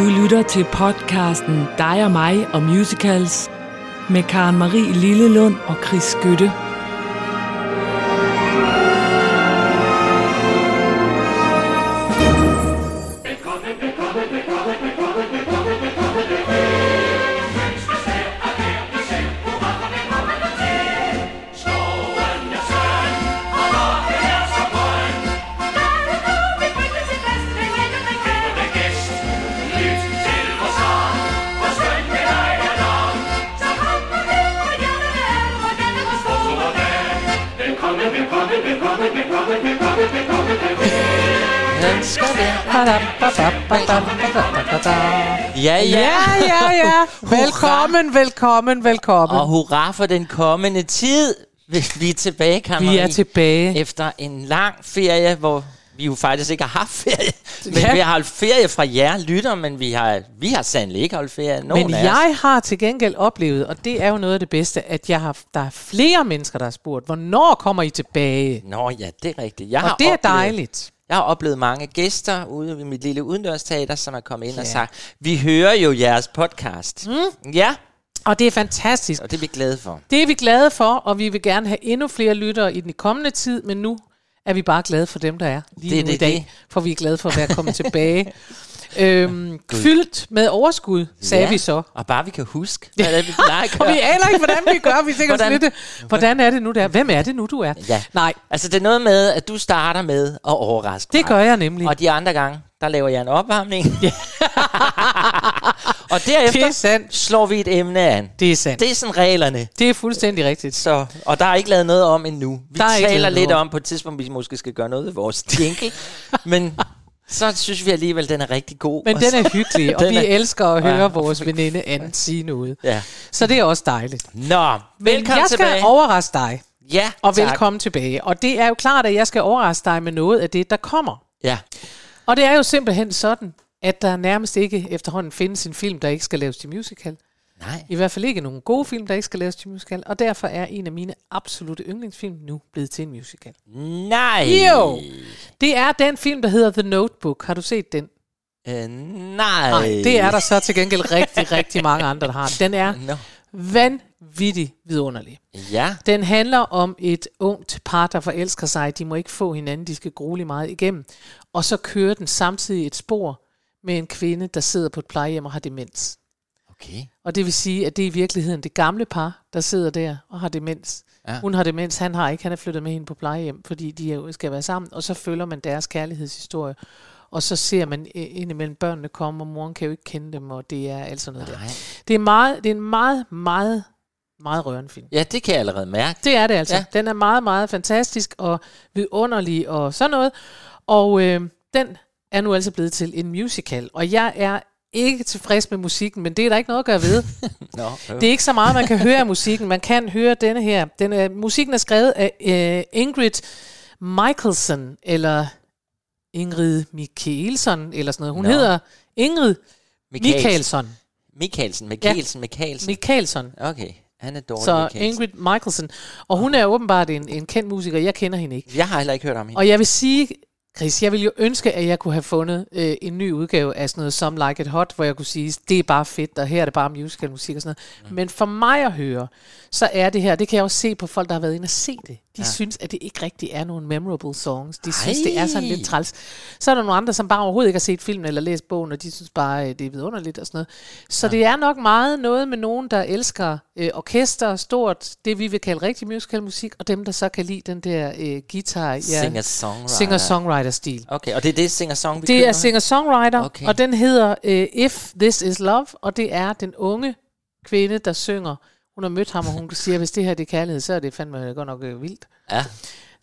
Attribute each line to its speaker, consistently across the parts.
Speaker 1: Du lytter til podcasten Dig og mig og musicals med Karen Marie Lillelund og Chris Skytte.
Speaker 2: Ja, ja.
Speaker 3: Ja, ja, ja. Velkommen, velkommen, velkommen.
Speaker 2: Og hurra for den kommende tid. Vi er tilbage, kan
Speaker 3: Vi er tilbage.
Speaker 2: Efter en lang ferie, hvor vi jo faktisk ikke har haft ferie. Men
Speaker 3: Ja.
Speaker 2: vi har holdt ferie fra jer lytter, men vi har, vi har sandelig ikke holdt ferie. Nogen
Speaker 3: Men jeg har til gengæld oplevet, og det er jo noget af det bedste, at jeg har, der er flere mennesker, der har spurgt, hvornår kommer I tilbage?
Speaker 2: Nå ja, det er rigtigt. Jeg har
Speaker 3: Og det er
Speaker 2: oplevet,
Speaker 3: dejligt.
Speaker 2: Jeg har oplevet mange gæster ude i mit lille udendørsteater, som er kommet ind og
Speaker 3: Ja.
Speaker 2: sagt, vi hører jo jeres podcast. Mm. Ja,
Speaker 3: Og det er fantastisk.
Speaker 2: og det er vi glade for.
Speaker 3: Det er vi glade for, og vi vil gerne have endnu flere lyttere i den kommende tid, men nu er vi bare glade for dem, der er lige
Speaker 2: Det er
Speaker 3: nu i
Speaker 2: det,
Speaker 3: dag,
Speaker 2: det.
Speaker 3: for vi er glade for at være kommet tilbage. Øhm, fyldt med overskud, sagde
Speaker 2: ja.
Speaker 3: vi så.
Speaker 2: Og bare vi kan huske, hvad det vi plejer at
Speaker 3: Og vi aner ikke, hvordan vi gør. Vi tænker
Speaker 2: Hvordan?
Speaker 3: lidt, hvordan er det nu der? Hvem er det nu, du er?
Speaker 2: Ja.
Speaker 3: Nej,
Speaker 2: Altså, det er noget med, at du starter med at overraske
Speaker 3: det
Speaker 2: mig.
Speaker 3: gør jeg nemlig.
Speaker 2: Og de andre gange, der laver jeg en opvarmning. Og
Speaker 3: Det er
Speaker 2: derefter
Speaker 3: sandt.
Speaker 2: slår vi et emne an.
Speaker 3: Det er sandt.
Speaker 2: Det er sådan reglerne.
Speaker 3: Det er fuldstændig rigtigt.
Speaker 2: Så, og der er ikke lavet noget om endnu. Vi
Speaker 3: Der er
Speaker 2: taler lidt
Speaker 3: om.
Speaker 2: om på et tidspunkt, vi måske skal gøre noget ved vores jingle. men så synes vi alligevel, den er rigtig god.
Speaker 3: Men den er hyggelig, og vi
Speaker 2: er-
Speaker 3: elsker at
Speaker 2: Ja.
Speaker 3: høre vores veninde Anne sige noget.
Speaker 2: Ja.
Speaker 3: Så det er også dejligt.
Speaker 2: Nå,
Speaker 3: Men
Speaker 2: velkommen
Speaker 3: jeg skal
Speaker 2: tilbage.
Speaker 3: overraske dig,
Speaker 2: Ja,
Speaker 3: og
Speaker 2: tak.
Speaker 3: velkommen tilbage. Og det er jo klart, at jeg skal overraske dig med noget af det, der kommer.
Speaker 2: Ja.
Speaker 3: Og det er jo simpelthen sådan, at der nærmest ikke efterhånden findes en film, der ikke skal laves til musical.
Speaker 2: Nej.
Speaker 3: I hvert fald ikke nogen gode film, der ikke skal laves til musical. Og derfor er en af mine absolute yndlingsfilm nu blevet til en musical.
Speaker 2: Nej.
Speaker 3: Jo. Det er den film, der hedder The Notebook. Har du set den?
Speaker 2: Øh, nej.
Speaker 3: Nej, det er der så til gengæld rigtig, rigtig mange andre, der har. Den er
Speaker 2: Nå.
Speaker 3: vanvittig vidunderlig.
Speaker 2: Ja.
Speaker 3: Den handler om et ungt par, der forelsker sig. De må ikke få hinanden, de skal gruelige meget igennem. Og så kører den samtidig et spor med en kvinde, der sidder på et plejehjem og har demens.
Speaker 2: Okay.
Speaker 3: Og det vil sige, at det er i virkeligheden det gamle par, der sidder der og har demens.
Speaker 2: Ja.
Speaker 3: Hun har demens, han har ikke. Han er flyttet med hende på plejehjem, fordi de skal være sammen. Og så følger man deres kærlighedshistorie. Og så ser man øh, indimellem børnene komme, og moren kan jo ikke kende dem, og det er alt sådan noget der.
Speaker 2: Nej.
Speaker 3: Det er, meget, det er en meget, meget, meget rørende film.
Speaker 2: Ja, det kan jeg allerede mærke.
Speaker 3: Det er det altså.
Speaker 2: Ja.
Speaker 3: Den er meget, meget fantastisk og vidunderlig og sådan noget. Og øh, den er nu altså blevet til en musical. Og jeg er ikke tilfreds med musikken, men det er der ikke noget at gøre ved.
Speaker 2: Nå, øh.
Speaker 3: Det er ikke så meget, man kan høre af musikken. Man kan høre denne her. Den er, musikken er skrevet af øh, Ingrid Michaelson, eller Ingrid Michaelson, eller sådan noget. Hun
Speaker 2: Nå.
Speaker 3: Hedder Ingrid
Speaker 2: Michaelsen.
Speaker 3: Michaelson.
Speaker 2: Michaelsen. Michaelsen. Michaelsen.
Speaker 3: Michaelson.
Speaker 2: Okay, han er dårlig,
Speaker 3: Så
Speaker 2: Michaelsen.
Speaker 3: Ingrid Michaelson. Og hun er åbenbart en, en kendt musiker. Jeg kender hende ikke.
Speaker 2: Jeg har heller ikke hørt om hende.
Speaker 3: Og jeg vil sige, Chris, jeg ville jo ønske, at jeg kunne have fundet øh, en ny udgave af sådan noget Some Like It Hot, hvor jeg kunne sige, det er bare fedt, og her er det bare musical musik og sådan noget. Mm. Men for mig at høre, så er det her, det kan jeg også se på folk, der har været inde og se det. De ja. synes, at det ikke rigtig er nogen memorable songs. De synes, det er sådan lidt træls. Så er der nogle andre, som bare overhovedet ikke har set filmen eller læst bogen, og de synes bare, øh, det er vidunderligt og sådan noget. Så ja. det er nok meget noget med nogen, der elsker øh, orkester, stort, det vi vil kalde rigtig musical musik, og dem, der så kan lide den der øh, guitar, ja,
Speaker 2: Singer-songwriter.
Speaker 3: singer-songwriter-stil.
Speaker 2: Okay, og det er det singer-song, vi
Speaker 3: Det
Speaker 2: kører?
Speaker 3: er singer-songwriter,
Speaker 2: Okay.
Speaker 3: og den hedder uh, If This Is Love, og det er den unge kvinde, der synger. Hun har mødt ham, og hun siger, hvis det her det er kærlighed, så er det fandme godt nok øh, vildt.
Speaker 2: Ja.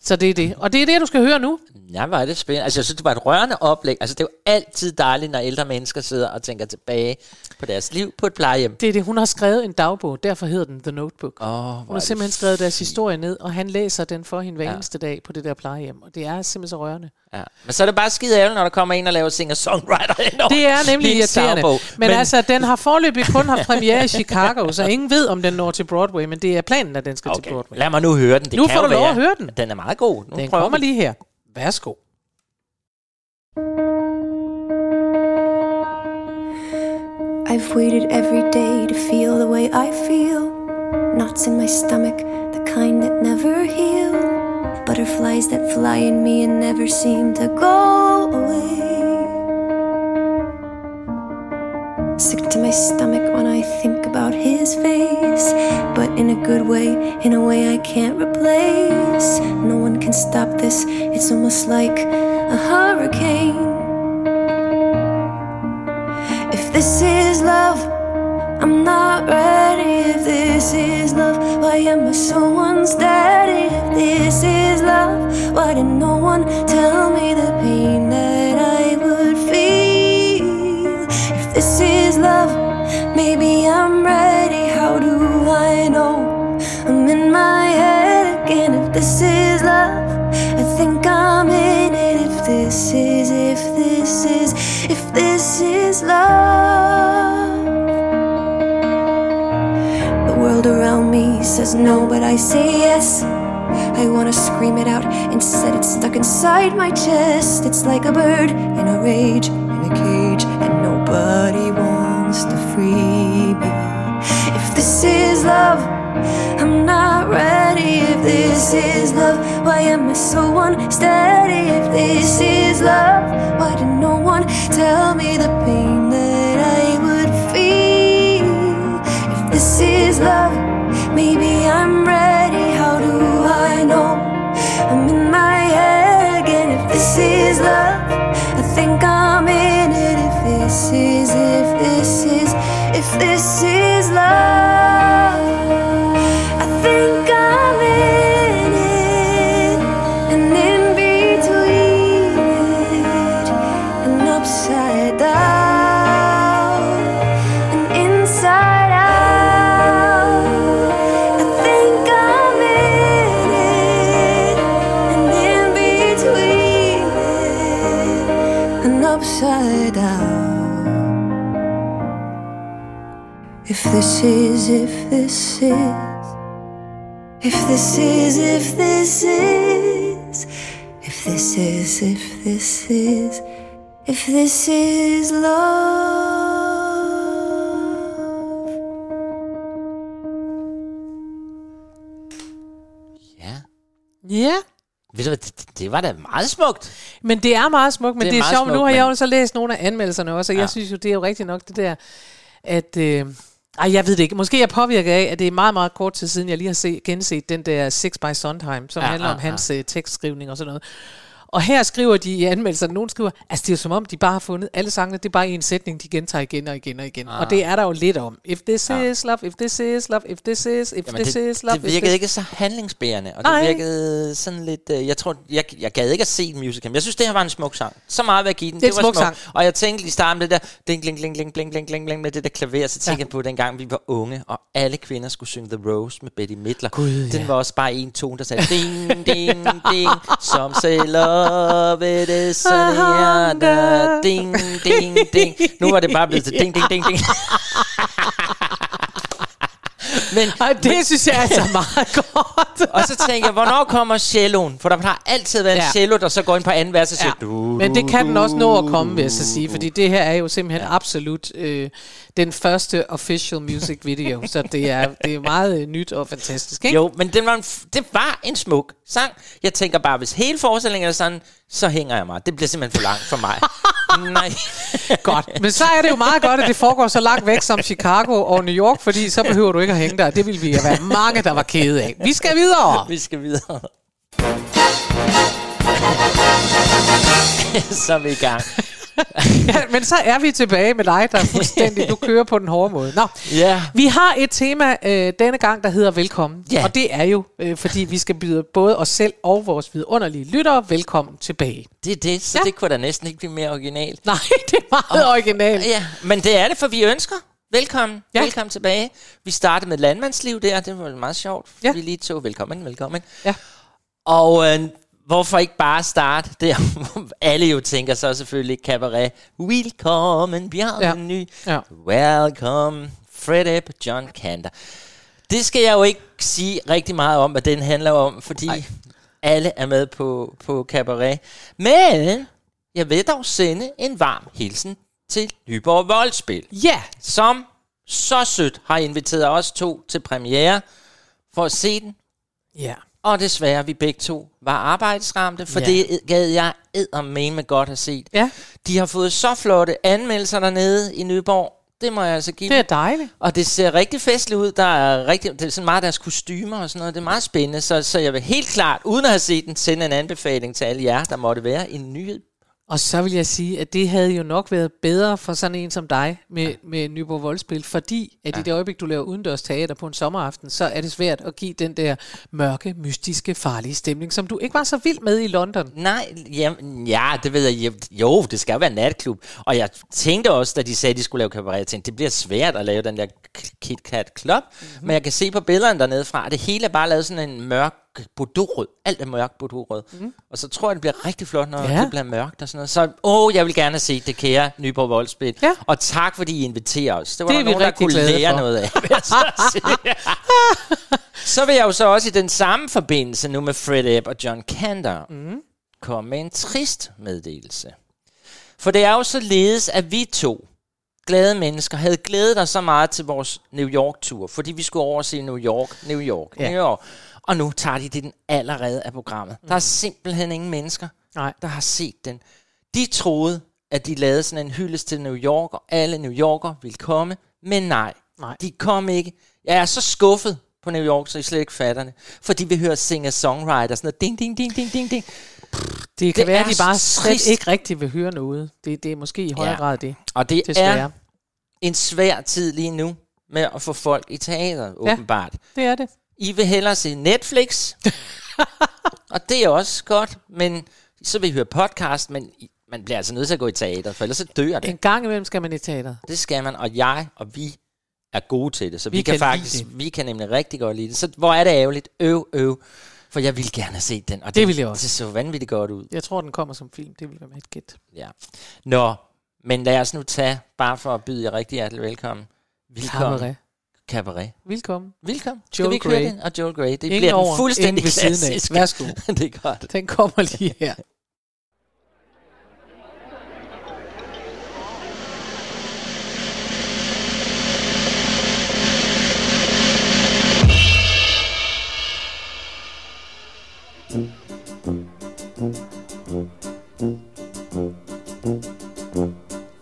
Speaker 3: Så det er det. Og det er det, du skal høre nu.
Speaker 2: Ja, var det spændende. Altså, jeg synes, det var et rørende oplæg. Altså, det er jo altid dejligt, når ældre mennesker sidder og tænker tilbage på deres liv på et plejehjem.
Speaker 3: Det er det. Hun har skrevet en dagbog, derfor hedder den The Notebook.
Speaker 2: Hvor
Speaker 3: Hun har simpelthen skrevet deres historie ned, og han læser den for hende hver
Speaker 2: ja.
Speaker 3: eneste dag på det der plejehjem. Og det er simpelthen så rørende.
Speaker 2: Ja. Men så er det bare skide ærgerligt, når der kommer en og laver singer-songwriter indover.
Speaker 3: Det er nemlig irriterende. Men, men altså, den har forløbig kun haft premiere i Chicago, så ingen ved, om den når til Broadway, men det er planen, at den skal okay. til Broadway.
Speaker 2: lad mig nu høre den. Det
Speaker 3: Nu
Speaker 2: kan
Speaker 3: får du lov at høre den.
Speaker 2: Den er meget god. Nu
Speaker 3: Den
Speaker 2: prøver
Speaker 3: kommer
Speaker 2: vi.
Speaker 3: lige her. Værsgo.
Speaker 4: I've waited every day to feel the way I feel. Knots in my stomach, the kind that never heal. Butterflies that fly in me and never seem to go away. Sick to my stomach when I think about his face. But in a good way, in a way I can't replace. No one can stop this, it's almost like a hurricane. If this is love, I'm not ready. If this is love, why am I so unsteady? If this is love, why did no one tell me the pain that I would feel? If this is love, maybe I'm ready. How do I know? I'm in my head again. If this is love, I think I'm in it. If this is, if this is, if this is love. Says no, but I say yes. I wanna scream it out, instead it's stuck inside my chest. It's like a bird in a rage, in a cage, and nobody wants to free me. If this is love, I'm not ready. If this is love, why am I so unsteady? If this is love, why did no one tell me the pain that I would feel? If this is love, maybe I'm ready. This is, if this is, if this is, if this is, if this is, if this is, if this is love.
Speaker 2: Ja.
Speaker 3: Ja,
Speaker 2: Ved du hvad, det, det var da meget smukt.
Speaker 3: men det er meget smukt, men
Speaker 2: Det er
Speaker 3: det er sjovt. Nu
Speaker 2: smukt,
Speaker 3: har jeg jo så læst nogle af anmeldelserne også, og. Ja. jeg synes jo, det er jo rigtigt nok det der, at... Øh, ej, jeg ved det ikke. Måske jeg påvirket af, at det er meget, meget kort tid siden, jeg lige har set, genset den der Six by Sondheim, som
Speaker 2: Ja,
Speaker 3: handler
Speaker 2: ja,
Speaker 3: om hans ja. tekstskrivning og sådan noget. Og her skriver de i anmeldelserne, nogen skriver, altså det er jo som om, de bare har fundet alle sangene, det er bare en sætning, de gentager igen og igen og igen. Ah. Og det er der jo lidt om. If this
Speaker 2: Ja.
Speaker 3: is love, if this is love, if this is, if
Speaker 2: Jamen,
Speaker 3: this
Speaker 2: det,
Speaker 3: is love,
Speaker 2: det virkede
Speaker 3: this...
Speaker 2: ikke så handlingsbærende, og
Speaker 3: Nej.
Speaker 2: det virkede sådan lidt... Øh, jeg tror, jeg, jeg gad ikke at se musical, men jeg synes, det her var en smuk sang. Så meget vil jeg give den.
Speaker 3: Det en
Speaker 2: var
Speaker 3: smuk
Speaker 2: smuk.
Speaker 3: sang.
Speaker 2: Og jeg tænkte lige i starten det der, ding, ding, ding, ding, ding, ding, ding, ding, med det der klaver, så tænkte
Speaker 3: Ja.
Speaker 2: jeg på, dengang vi var unge, og alle kvinder skulle synge The Rose med Betty Midler.
Speaker 3: Gud,
Speaker 2: Den
Speaker 3: ja.
Speaker 2: var også bare en tone, der sagde, ding, ding, ding, som say love it is sunny under, ding, ding, ding. Nu var det bare blevet til ding, ding, ding, ding. Men,
Speaker 3: Ej, det synes jeg er altså meget godt.
Speaker 2: og så tænker jeg, hvornår kommer celloen? For der har altid været en
Speaker 3: Ja.
Speaker 2: cello, der så går ind på anden vers og siger...
Speaker 3: Ja.
Speaker 2: Du,
Speaker 3: Men det kan den også nå at komme, vil jeg så sige, fordi det her er jo simpelthen ja. absolut øh, den første official music video, så det er, det er meget øh, nyt og fantastisk, ikke?
Speaker 2: Jo, men den var en, det var en smuk sang. Jeg tænker bare, hvis hele forestillingen er sådan, så hænger jeg mig. Det bliver simpelthen for langt for mig. Nej.
Speaker 3: Godt. Men så er det jo meget godt, at det foregår så langt væk som Chicago og New York, fordi så behøver du ikke at hænge der. Det ville vi være mange, der var kede af. Vi skal videre.
Speaker 2: Vi skal videre. så er vi i gang.
Speaker 3: Ja, men så er vi tilbage med dig, der er fuldstændig, du kører på den hårde måde. Nå,
Speaker 2: Ja.
Speaker 3: vi har et tema øh, denne gang, der hedder velkommen.
Speaker 2: Ja.
Speaker 3: Og det er jo, øh, fordi vi skal byde både os selv og vores vidunderlige lyttere velkommen tilbage.
Speaker 2: Det er det, så
Speaker 3: Ja.
Speaker 2: det kunne da næsten ikke blive mere originalt.
Speaker 3: Nej, det er meget oh. originalt.
Speaker 2: Ja, men det er det, for vi ønsker. Velkommen.
Speaker 3: Ja.
Speaker 2: Velkommen tilbage. Vi startede med landmandsliv der. Det var meget sjovt.
Speaker 3: Ja.
Speaker 2: Vi lige tog velkommen, velkommen.
Speaker 3: Ja.
Speaker 2: Og øh, hvorfor ikke bare starte der, hvor alle jo tænker så selvfølgelig cabaret. Velkommen, Bjørn
Speaker 3: Ja.
Speaker 2: ja. Welcome, Fred Epp, John Kander. Det skal jeg jo ikke sige rigtig meget om, hvad den handler om, fordi Ej. alle er med på, på cabaret. Men jeg vil dog sende en varm hilsen til Nyborg Voldspil,
Speaker 3: Ja,
Speaker 2: som så sødt har inviteret os to til premiere for at se den.
Speaker 3: ja.
Speaker 2: Og desværre, vi begge to var arbejdsramte, for
Speaker 3: Ja.
Speaker 2: det gad jeg eddermame med godt at se.
Speaker 3: Ja,
Speaker 2: De har fået så flotte anmeldelser dernede i Nyborg. Det må jeg altså give
Speaker 3: det er dejligt.
Speaker 2: Og det ser rigtig festligt ud. Der er rigtig, det er sådan meget deres kostymer og sådan noget. Det er meget spændende. Så, så jeg vil helt klart, uden at have set den, sende en anbefaling til alle jer, der måtte være en nyhed.
Speaker 3: Og så vil jeg sige, at det havde jo nok været bedre for sådan en som dig med, med Nyborg Voldspil, fordi at i det øjeblik, du laver udendørs teater på en sommeraften, så er det svært at give den der mørke, mystiske, farlige stemning, som du ikke var så vild med i London.
Speaker 2: Nej, jamen, ja, det ved jeg. Jo, det skal jo være natklub. Og jeg tænkte også, da de sagde, at de skulle lave cabaret, jeg tænkte, det bliver svært at lave den der Kit Kat Club. Mm-hmm. Men jeg kan se på billederne dernede fra, at det hele er bare lavet sådan en mørk bordeauxrød. Alt er mørk bordeauxrød. Mm. Og så tror jeg, det bliver rigtig flot, når
Speaker 3: Ja.
Speaker 2: det bliver mørkt og sådan noget. Så åh, jeg vil gerne se det, kære Nyborg Voldspil.
Speaker 3: Ja.
Speaker 2: Og tak, fordi I inviterer os. Det var
Speaker 3: Det er
Speaker 2: der nogen, der
Speaker 3: rigtig
Speaker 2: kunne lære
Speaker 3: for.
Speaker 2: noget af. så så vil jeg jo så også i den samme forbindelse nu med Fred Ebb og John Kander mm. komme med en trist meddelelse. For det er jo således, at vi to glade mennesker havde glædet os så meget til vores New York-tur, fordi vi skulle over og se New York, New York,
Speaker 3: ja.
Speaker 2: New York. Og nu tager de den allerede af programmet. Mm. Der er simpelthen ingen mennesker,
Speaker 3: Nej.
Speaker 2: der har set den. De troede, at de lavede sådan en hyldest til New York, og alle New Yorker ville komme, men nej,
Speaker 3: Nej.
Speaker 2: de kom ikke. Jeg er så skuffet på New York, så I slet ikke fatter det. For de vil høre singer-songwriter, sådan noget ding, ding, ding, ding, ding, ding.
Speaker 3: Det kan
Speaker 2: Det
Speaker 3: være, at de bare
Speaker 2: så
Speaker 3: slet
Speaker 2: trist.
Speaker 3: ikke rigtig vil høre noget. Det, det er måske i højere
Speaker 2: Ja.
Speaker 3: grad det,
Speaker 2: Og det
Speaker 3: desværre.
Speaker 2: er en svær tid lige nu med at få folk i teateret,
Speaker 3: Ja.
Speaker 2: åbenbart.
Speaker 3: Det er det.
Speaker 2: I vil hellere se Netflix, og det er også godt, men så vil I høre podcast, men I- man bliver altså nødt til at gå i teater, for ellers så dør det.
Speaker 3: En gang imellem skal man i teateret.
Speaker 2: Det skal man, og jeg og vi er gode til det, så vi,
Speaker 3: Vi
Speaker 2: kan,
Speaker 3: kan
Speaker 2: faktisk,
Speaker 3: det.
Speaker 2: vi kan nemlig rigtig godt lide det. Så hvor er det ærgerligt, øv, øv, for jeg ville gerne have set den, og
Speaker 3: Det ville jeg også.
Speaker 2: Det så vanvittigt godt ud.
Speaker 3: Jeg tror, den kommer som film. Det vil være et gæt.
Speaker 2: Ja. Nå, men lad os nu tage, bare for at byde jer rigtig hjertelig velkommen. Velkommen.
Speaker 3: Cabaret. Velkommen.
Speaker 2: Velkommen.
Speaker 3: Joel
Speaker 2: Skal vi ikke høre
Speaker 3: Grey.
Speaker 2: den? Og Joel Grey. Det
Speaker 3: Ingen
Speaker 2: bliver
Speaker 3: over,
Speaker 2: den fuldstændig
Speaker 3: ved siden af.
Speaker 2: klassisk.
Speaker 3: Værsgo.
Speaker 2: det er godt.
Speaker 3: Den kommer lige her.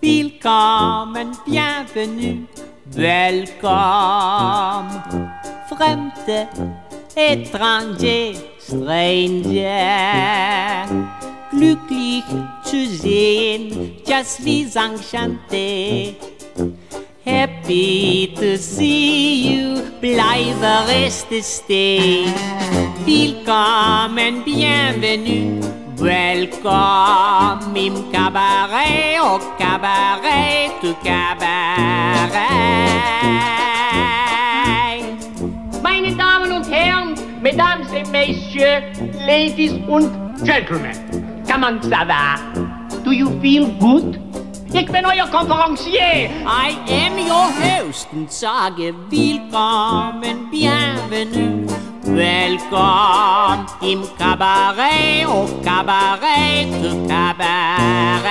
Speaker 5: Velkommen, bienvenue, velkommen Fremde, étranger, stranger. Glücklich zu sehen, just vis enchanté Happy to see you, bleibe reste stay Velkommen, bienvenue, welcome im cabaret, au cabaret, du cabaret.
Speaker 6: Meine Damen und Herren, Mesdames et Messieurs, Ladies und Gentlemen. Comment ça va? Do you feel good? Ik ben euer conferencier.
Speaker 5: I am your host und sage willkommen, bienvenue, welcome im cabaret, au cabaret, du cabaret.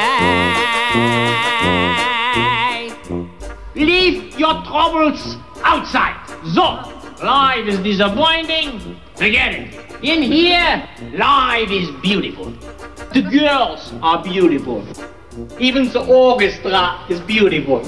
Speaker 6: Leave your troubles outside. So, life is disappointing. Forget it. In here, life is beautiful. The girls are beautiful. Even the orchestra is beautiful.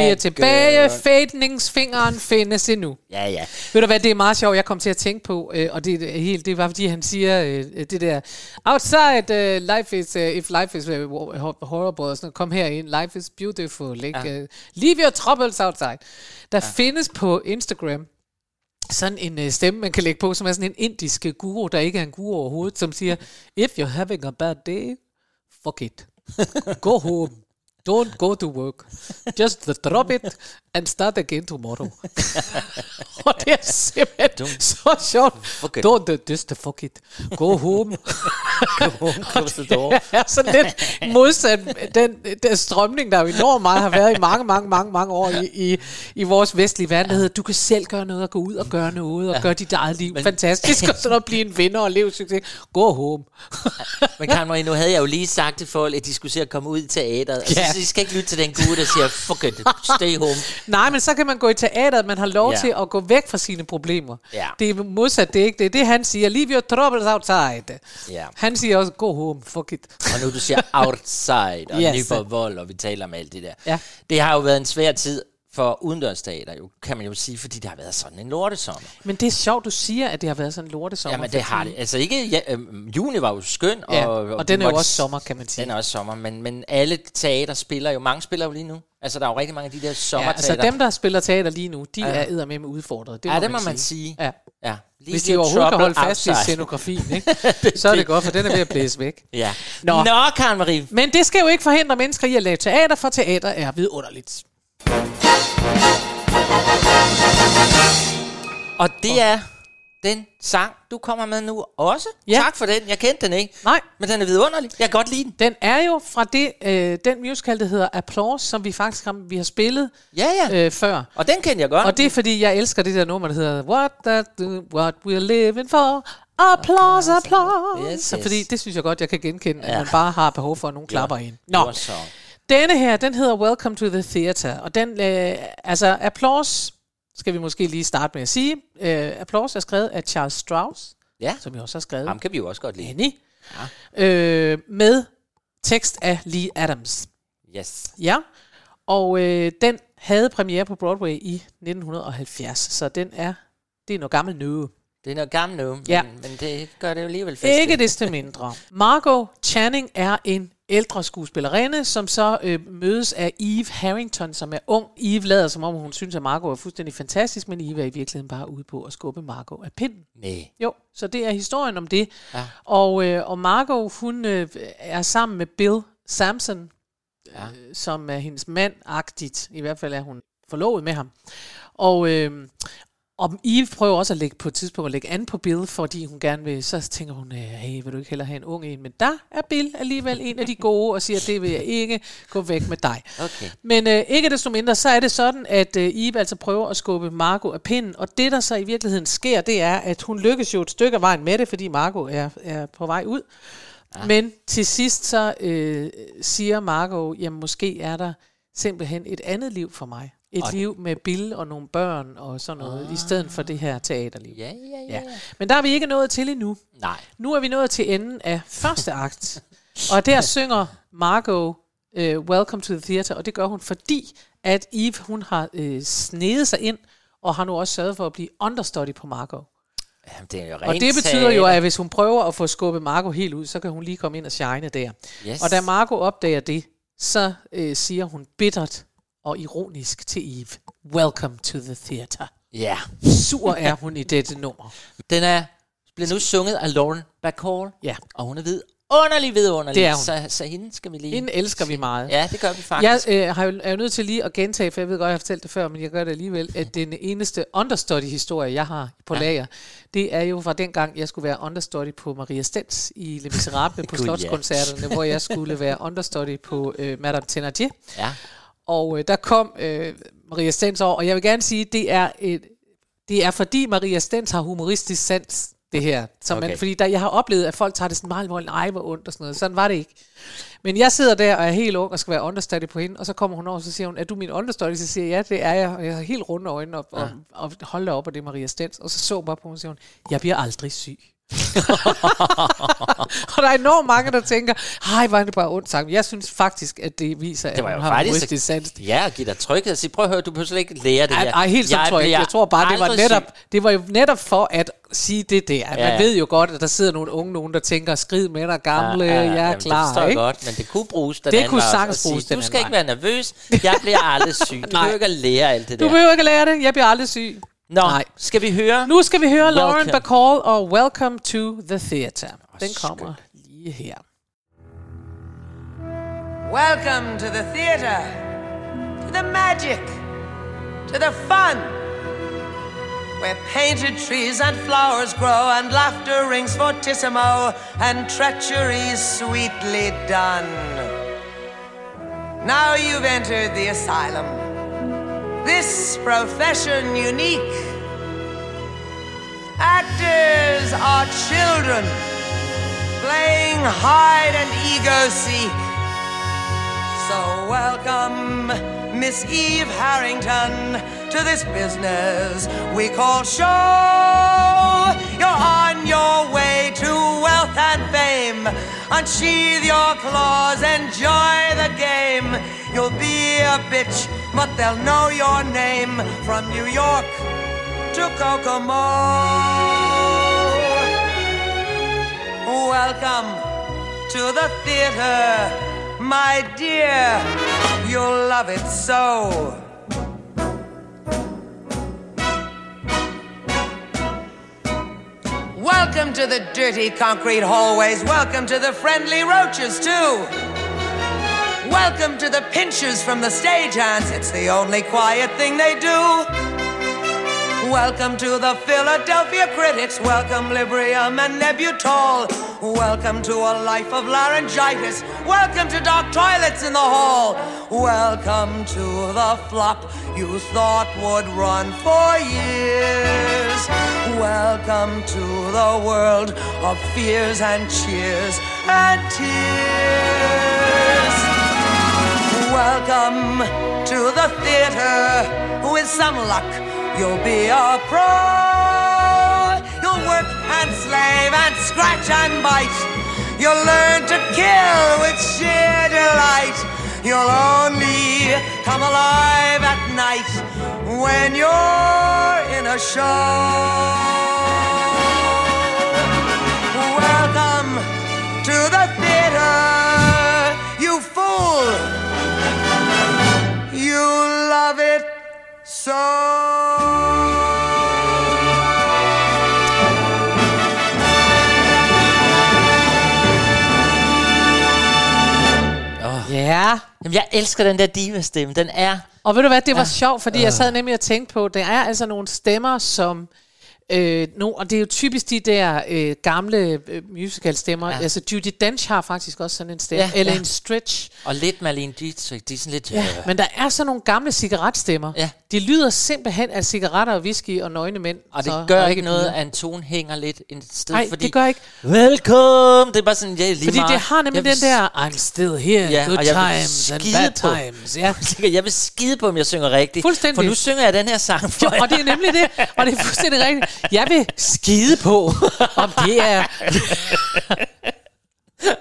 Speaker 3: Vi er tilbage.
Speaker 2: Girl.
Speaker 3: Fætningsfingeren findes endnu.
Speaker 2: Ja, ja.
Speaker 3: Ved du hvad, det er meget sjovt, jeg kom til at tænke på, øh, og det, er helt, det var fordi han siger øh, det der, outside uh, life is, uh, if life is uh, horrible, og sådan kom her ind, life is beautiful, ikke? Ja. Uh, leave your troubles outside. Der ja. findes på Instagram sådan en øh, stemme, man kan lægge på, som er sådan en indisk guru, der ikke er en guru overhovedet, som siger, if you're having a bad day, fuck it. Go home. Don't go to work. Just drop it and start again tomorrow. og det er simpelthen så sjovt.
Speaker 2: It.
Speaker 3: Don't to fuck it. Go home.
Speaker 2: Close the door.
Speaker 3: Det er sådan lidt modsat den, den strømning, der jo enormt meget har været i mange, mange, mange, mange år i, i, i vores vestlige verden, der hedder, du kan selv gøre noget og gå ud og gøre noget og gøre dit eget liv
Speaker 2: Men-
Speaker 3: fantastisk, og så blive en vinder og leve succes. Go home.
Speaker 2: Men Marie, nu havde jeg jo lige sagt til folk, at de skulle se at komme ud i teateret.
Speaker 3: Ja.
Speaker 2: Så de skal ikke lytte til den gode, der siger, fuck it, stay home.
Speaker 3: Nej, men så kan man gå i teateret, man har lov
Speaker 2: Ja.
Speaker 3: til at gå væk fra sine problemer.
Speaker 2: Ja.
Speaker 3: Det er modsat, det er ikke det. det, han siger. Leave your troubles outside.
Speaker 2: Ja.
Speaker 3: Han siger også, go home, fuck it.
Speaker 2: Og nu du siger outside, og
Speaker 3: Yes.
Speaker 2: Vold, og vi taler om alt det der.
Speaker 3: Ja.
Speaker 2: Det har jo været en svær tid for udendørsteater, jo, kan man jo sige, fordi det har været sådan en lortesommer.
Speaker 3: Men det er sjovt, du siger, at det har været sådan en lortesommer.
Speaker 2: Jamen det har det. Altså ikke, ja, øhm, juni var jo skøn.
Speaker 3: Ja,
Speaker 2: og,
Speaker 3: og den er jo også sommer, kan man sige.
Speaker 2: Den er også sommer, men, men alle teater spiller jo, mange spiller jo lige nu. Altså der er jo rigtig mange af de der
Speaker 3: Ja,
Speaker 2: sommerteater.
Speaker 3: altså dem, der spiller teater lige nu, de
Speaker 2: Ja.
Speaker 3: er eddermame udfordret. Det
Speaker 2: Ja, det må man sige.
Speaker 3: Ja.
Speaker 2: Ja, lige
Speaker 3: Hvis de overhovedet kan holde fast i
Speaker 2: outside.
Speaker 3: scenografien, ikke? så er det godt, for den er ved at blæse væk.
Speaker 2: Ja.
Speaker 3: Nå.
Speaker 2: Nå, Nå Karen Marie.
Speaker 3: Men det skal jo ikke forhindre mennesker i at lave teater, for teater er vidunderligt.
Speaker 2: Og det er den sang, du kommer med nu også.
Speaker 3: Ja.
Speaker 2: Tak for den. Jeg kendte den ikke.
Speaker 3: Nej.
Speaker 2: Men den er vidunderlig. Jeg kan godt lide den.
Speaker 3: Den er jo fra det, øh, den musical, der hedder Applause, som vi faktisk har, vi har spillet
Speaker 2: Ja, ja.
Speaker 3: øh, før.
Speaker 2: Og den kendte jeg godt.
Speaker 3: Og det er fordi, jeg elsker det der nummer, der hedder What, that, what we're living for. Applause, applause.
Speaker 2: Yes,
Speaker 3: Så
Speaker 2: yes.
Speaker 3: fordi det synes jeg godt, jeg kan genkende, at
Speaker 2: Ja.
Speaker 3: man bare har behov for, at nogen klapper ind. Nå,
Speaker 2: Your song.
Speaker 3: Denne her, den hedder Welcome to the Theater. Og den, øh, altså Applause, skal vi måske lige starte med at sige. Øh, Applause er skrevet af Charles Strauss,
Speaker 2: Ja,
Speaker 3: som jeg også har skrevet.
Speaker 2: ham kan vi jo også godt lide.
Speaker 3: Annie. Ja. Øh, med tekst af Lee Adams.
Speaker 2: Yes.
Speaker 3: Ja, og øh, den havde premiere på Broadway i 1970, så den er, det er noget gammelt nu.
Speaker 2: Det er noget gammelt nu, men,
Speaker 3: Ja.
Speaker 2: men det gør det jo alligevel festligt.
Speaker 3: Ikke desto mindre. Margot Channing er en ældre skuespillerinde, som så øh, mødes af Eve Harrington, som er ung. Eve lader som om, hun synes, at Margot er fuldstændig fantastisk, men Eve er i virkeligheden bare ude på at skubbe Margot af pinden.
Speaker 2: Nej.
Speaker 3: Jo, så det er historien om det.
Speaker 2: Ja.
Speaker 3: Og, øh, og Margot, hun øh, er sammen med Bill Sampson,
Speaker 2: Ja.
Speaker 3: øh, som er hendes mand-agtigt. I hvert fald er hun forlovet med ham. Og, øh, og Eve prøver også at lægge på et tidspunkt at lægge an på Bill, fordi hun gerne vil, så tænker hun, øh, hey, vil du ikke hellere have en ung en? Men der er Bill alligevel en af de gode, og siger, det vil jeg ikke gå væk med dig.
Speaker 2: Okay.
Speaker 3: Men øh, ikke desto mindre, så er det sådan, at øh, Eve altså prøver at skubbe Margot af pinden, og det, der så i virkeligheden sker, det er, at hun lykkes jo et stykke af vejen med det, fordi Margot er, er på vej ud. Ja. Men til sidst så øh, siger Margot, jamen måske er der simpelthen et andet liv for mig. Et
Speaker 2: Og-
Speaker 3: liv med Bill og nogle børn og sådan noget, ah. i stedet for det her teaterliv.
Speaker 2: Ja, ja, ja.
Speaker 3: Ja. Men der er vi ikke nået til endnu.
Speaker 2: Nej.
Speaker 3: Nu er vi nået til enden af første akt, og der synger Margot uh, Welcome to the Theater, og det gør hun, fordi at Eve, hun har uh, snedet sig ind, og har nu også sørget for at blive understudy på Margot.
Speaker 2: Jamen, det er jo
Speaker 3: Og
Speaker 2: rent
Speaker 3: det betyder jo, at hvis hun prøver at få skubbet Margot helt ud, så kan hun lige komme ind og shine der.
Speaker 2: Yes.
Speaker 3: Og da Margot opdager det, så uh, siger hun bittert og ironisk til Eve, Welcome to the theater.
Speaker 2: Ja.
Speaker 3: Sur er hun i dette nummer.
Speaker 2: Den er blevet nu sunget af Lauren Bacall.
Speaker 3: Ja.
Speaker 2: Og hun er vidunderlig, vidunderlig.
Speaker 3: Det er hun.
Speaker 2: Så, så hende skal vi lige...
Speaker 3: Hende elsker vi meget.
Speaker 2: Ja, det gør vi faktisk.
Speaker 3: Jeg øh, har jo, er jo nødt til lige at gentage, for jeg ved godt, jeg har fortalt det før, men jeg gør det alligevel, at den eneste understudy-historie, jeg har på ja. lager, det er jo fra den gang, jeg skulle være understudy på Maria Stens i Le Miserable på. Slotskoncerterne, hvor jeg skulle være understudy på øh, Madame Thénardier.
Speaker 2: Ja.
Speaker 3: Og øh, der kom øh, Maria Stens over, og jeg vil gerne sige, det er, et, det er fordi Maria Stens har humoristisk sans, det her. Så man,
Speaker 2: Okay.
Speaker 3: fordi der, jeg har oplevet, at folk tager det sådan meget alvorligt, ej, hvor ondt og sådan noget. Sådan var det ikke. Men jeg sidder der og er helt ung og skal være understudy på hende, og så kommer hun over, og så siger hun, er du min understudy? Så siger jeg, ja, det er jeg. Og jeg har helt runde øjne op, og, og hold da op, og det er Maria Stens. Og så så bare på hende, og siger hun, jeg bliver aldrig syg. og der er enormt mange, der tænker, hej, var det bare ondt sagt. Jeg synes faktisk, at det viser,
Speaker 2: Det var
Speaker 3: at hun har
Speaker 2: faktisk-
Speaker 3: sans.
Speaker 2: Ja, og give dig tryghed og sige, prøv at høre, du behøver slet ikke lære det her.
Speaker 3: ej, helt så tror jeg ikke. Jeg tror bare, det var, netop, det var jo netop for at sige det der. Man
Speaker 2: ja.
Speaker 3: ved jo godt, at der sidder nogle unge nogen, der tænker, skrid med dig gamle, ja, ja, jeg er
Speaker 2: jamen,
Speaker 3: klar.
Speaker 2: Det forstår
Speaker 3: ikke?
Speaker 2: godt, men det kunne bruges den
Speaker 3: Det
Speaker 2: anden
Speaker 3: kunne sagtens
Speaker 2: at sige,
Speaker 3: bruges den
Speaker 2: Du skal ikke være nervøs, jeg bliver aldrig syg. Du
Speaker 3: Nej.
Speaker 2: behøver ikke at lære alt det
Speaker 3: Du
Speaker 2: der.
Speaker 3: behøver ikke at lære det. Jeg bliver aldrig syg.
Speaker 2: Nå,
Speaker 3: Nej.
Speaker 2: skal vi høre?
Speaker 3: Nu skal vi høre Lauren Bacall og Welcome to the Theatre. Den kommer lige her.
Speaker 7: Welcome to the theater, to the magic, to the fun, where painted trees and flowers grow, and laughter rings fortissimo, and treachery's sweetly done. Now you've entered the asylum, this profession unique. Actors are children, playing hide and ego seek. So welcome, Miss Eve Harrington, to this business we call show. You're on your way to and fame. Unsheathe your claws, enjoy the game. You'll be a bitch, but they'll know your name from New York to Kokomo. Welcome to the theater, my dear. You'll love it so. Welcome to the dirty concrete hallways. Welcome to the friendly roaches, too. Welcome to the pinchers from the stagehands. It's the only quiet thing they do. Welcome to the Philadelphia critics. Welcome Librium and Nebutol. Welcome to a life of laryngitis. Welcome to dark toilets in the hall. Welcome to the flop you thought would run for years. Welcome to the world of fears and cheers and tears. Welcome to the theater. With some luck, you'll be a pro. You'll work and slave and scratch and bite. You'll learn to kill with sheer delight. You'll only come alive at night when you're in a show. Welcome to the theater, you fool. So.
Speaker 3: Ja,
Speaker 2: Jamen, jeg elsker den der diva-stemme. Den er...
Speaker 3: og ved du hvad, det var sjovt, fordi jeg sad nemlig og tænkte på, der er altså nogle stemmer, som... Øh, no, og det er jo typisk de der øh, gamle øh, musical-stemmer. Ja. Altså Judy Dench har faktisk også sådan en stemme.
Speaker 2: Ja,
Speaker 3: Ja, eller
Speaker 2: ja.
Speaker 3: en Stretch.
Speaker 2: Og lidt Marlene Dietrich. De er sådan lidt...
Speaker 3: Ja,
Speaker 2: øh,
Speaker 3: men der er sådan nogle gamle cigaretstemmer.
Speaker 2: Ja.
Speaker 3: De lyder simpelthen af cigaretter og whisky og nøgne mænd.
Speaker 2: Og det
Speaker 3: Så-
Speaker 2: gør
Speaker 3: og
Speaker 2: ikke noget, at en tone hænger lidt et sted,
Speaker 3: Nej,
Speaker 2: fordi...
Speaker 3: det gør ikke.
Speaker 2: Velkommen! Det er bare sådan, ja, lige
Speaker 3: Fordi
Speaker 2: meget.
Speaker 3: det har nemlig
Speaker 2: Jeg
Speaker 3: den der, I'm still here,
Speaker 2: Ja,
Speaker 3: good times and bad
Speaker 2: på-
Speaker 3: times. Ja.
Speaker 2: Jeg vil skide på, om jeg synger rigtigt.
Speaker 3: Fuldstændig.
Speaker 2: For nu synger jeg den her sang for
Speaker 3: Jo, og det er nemlig det, og det er fuldstændig rigtigt. Jeg vil skide på, om det er...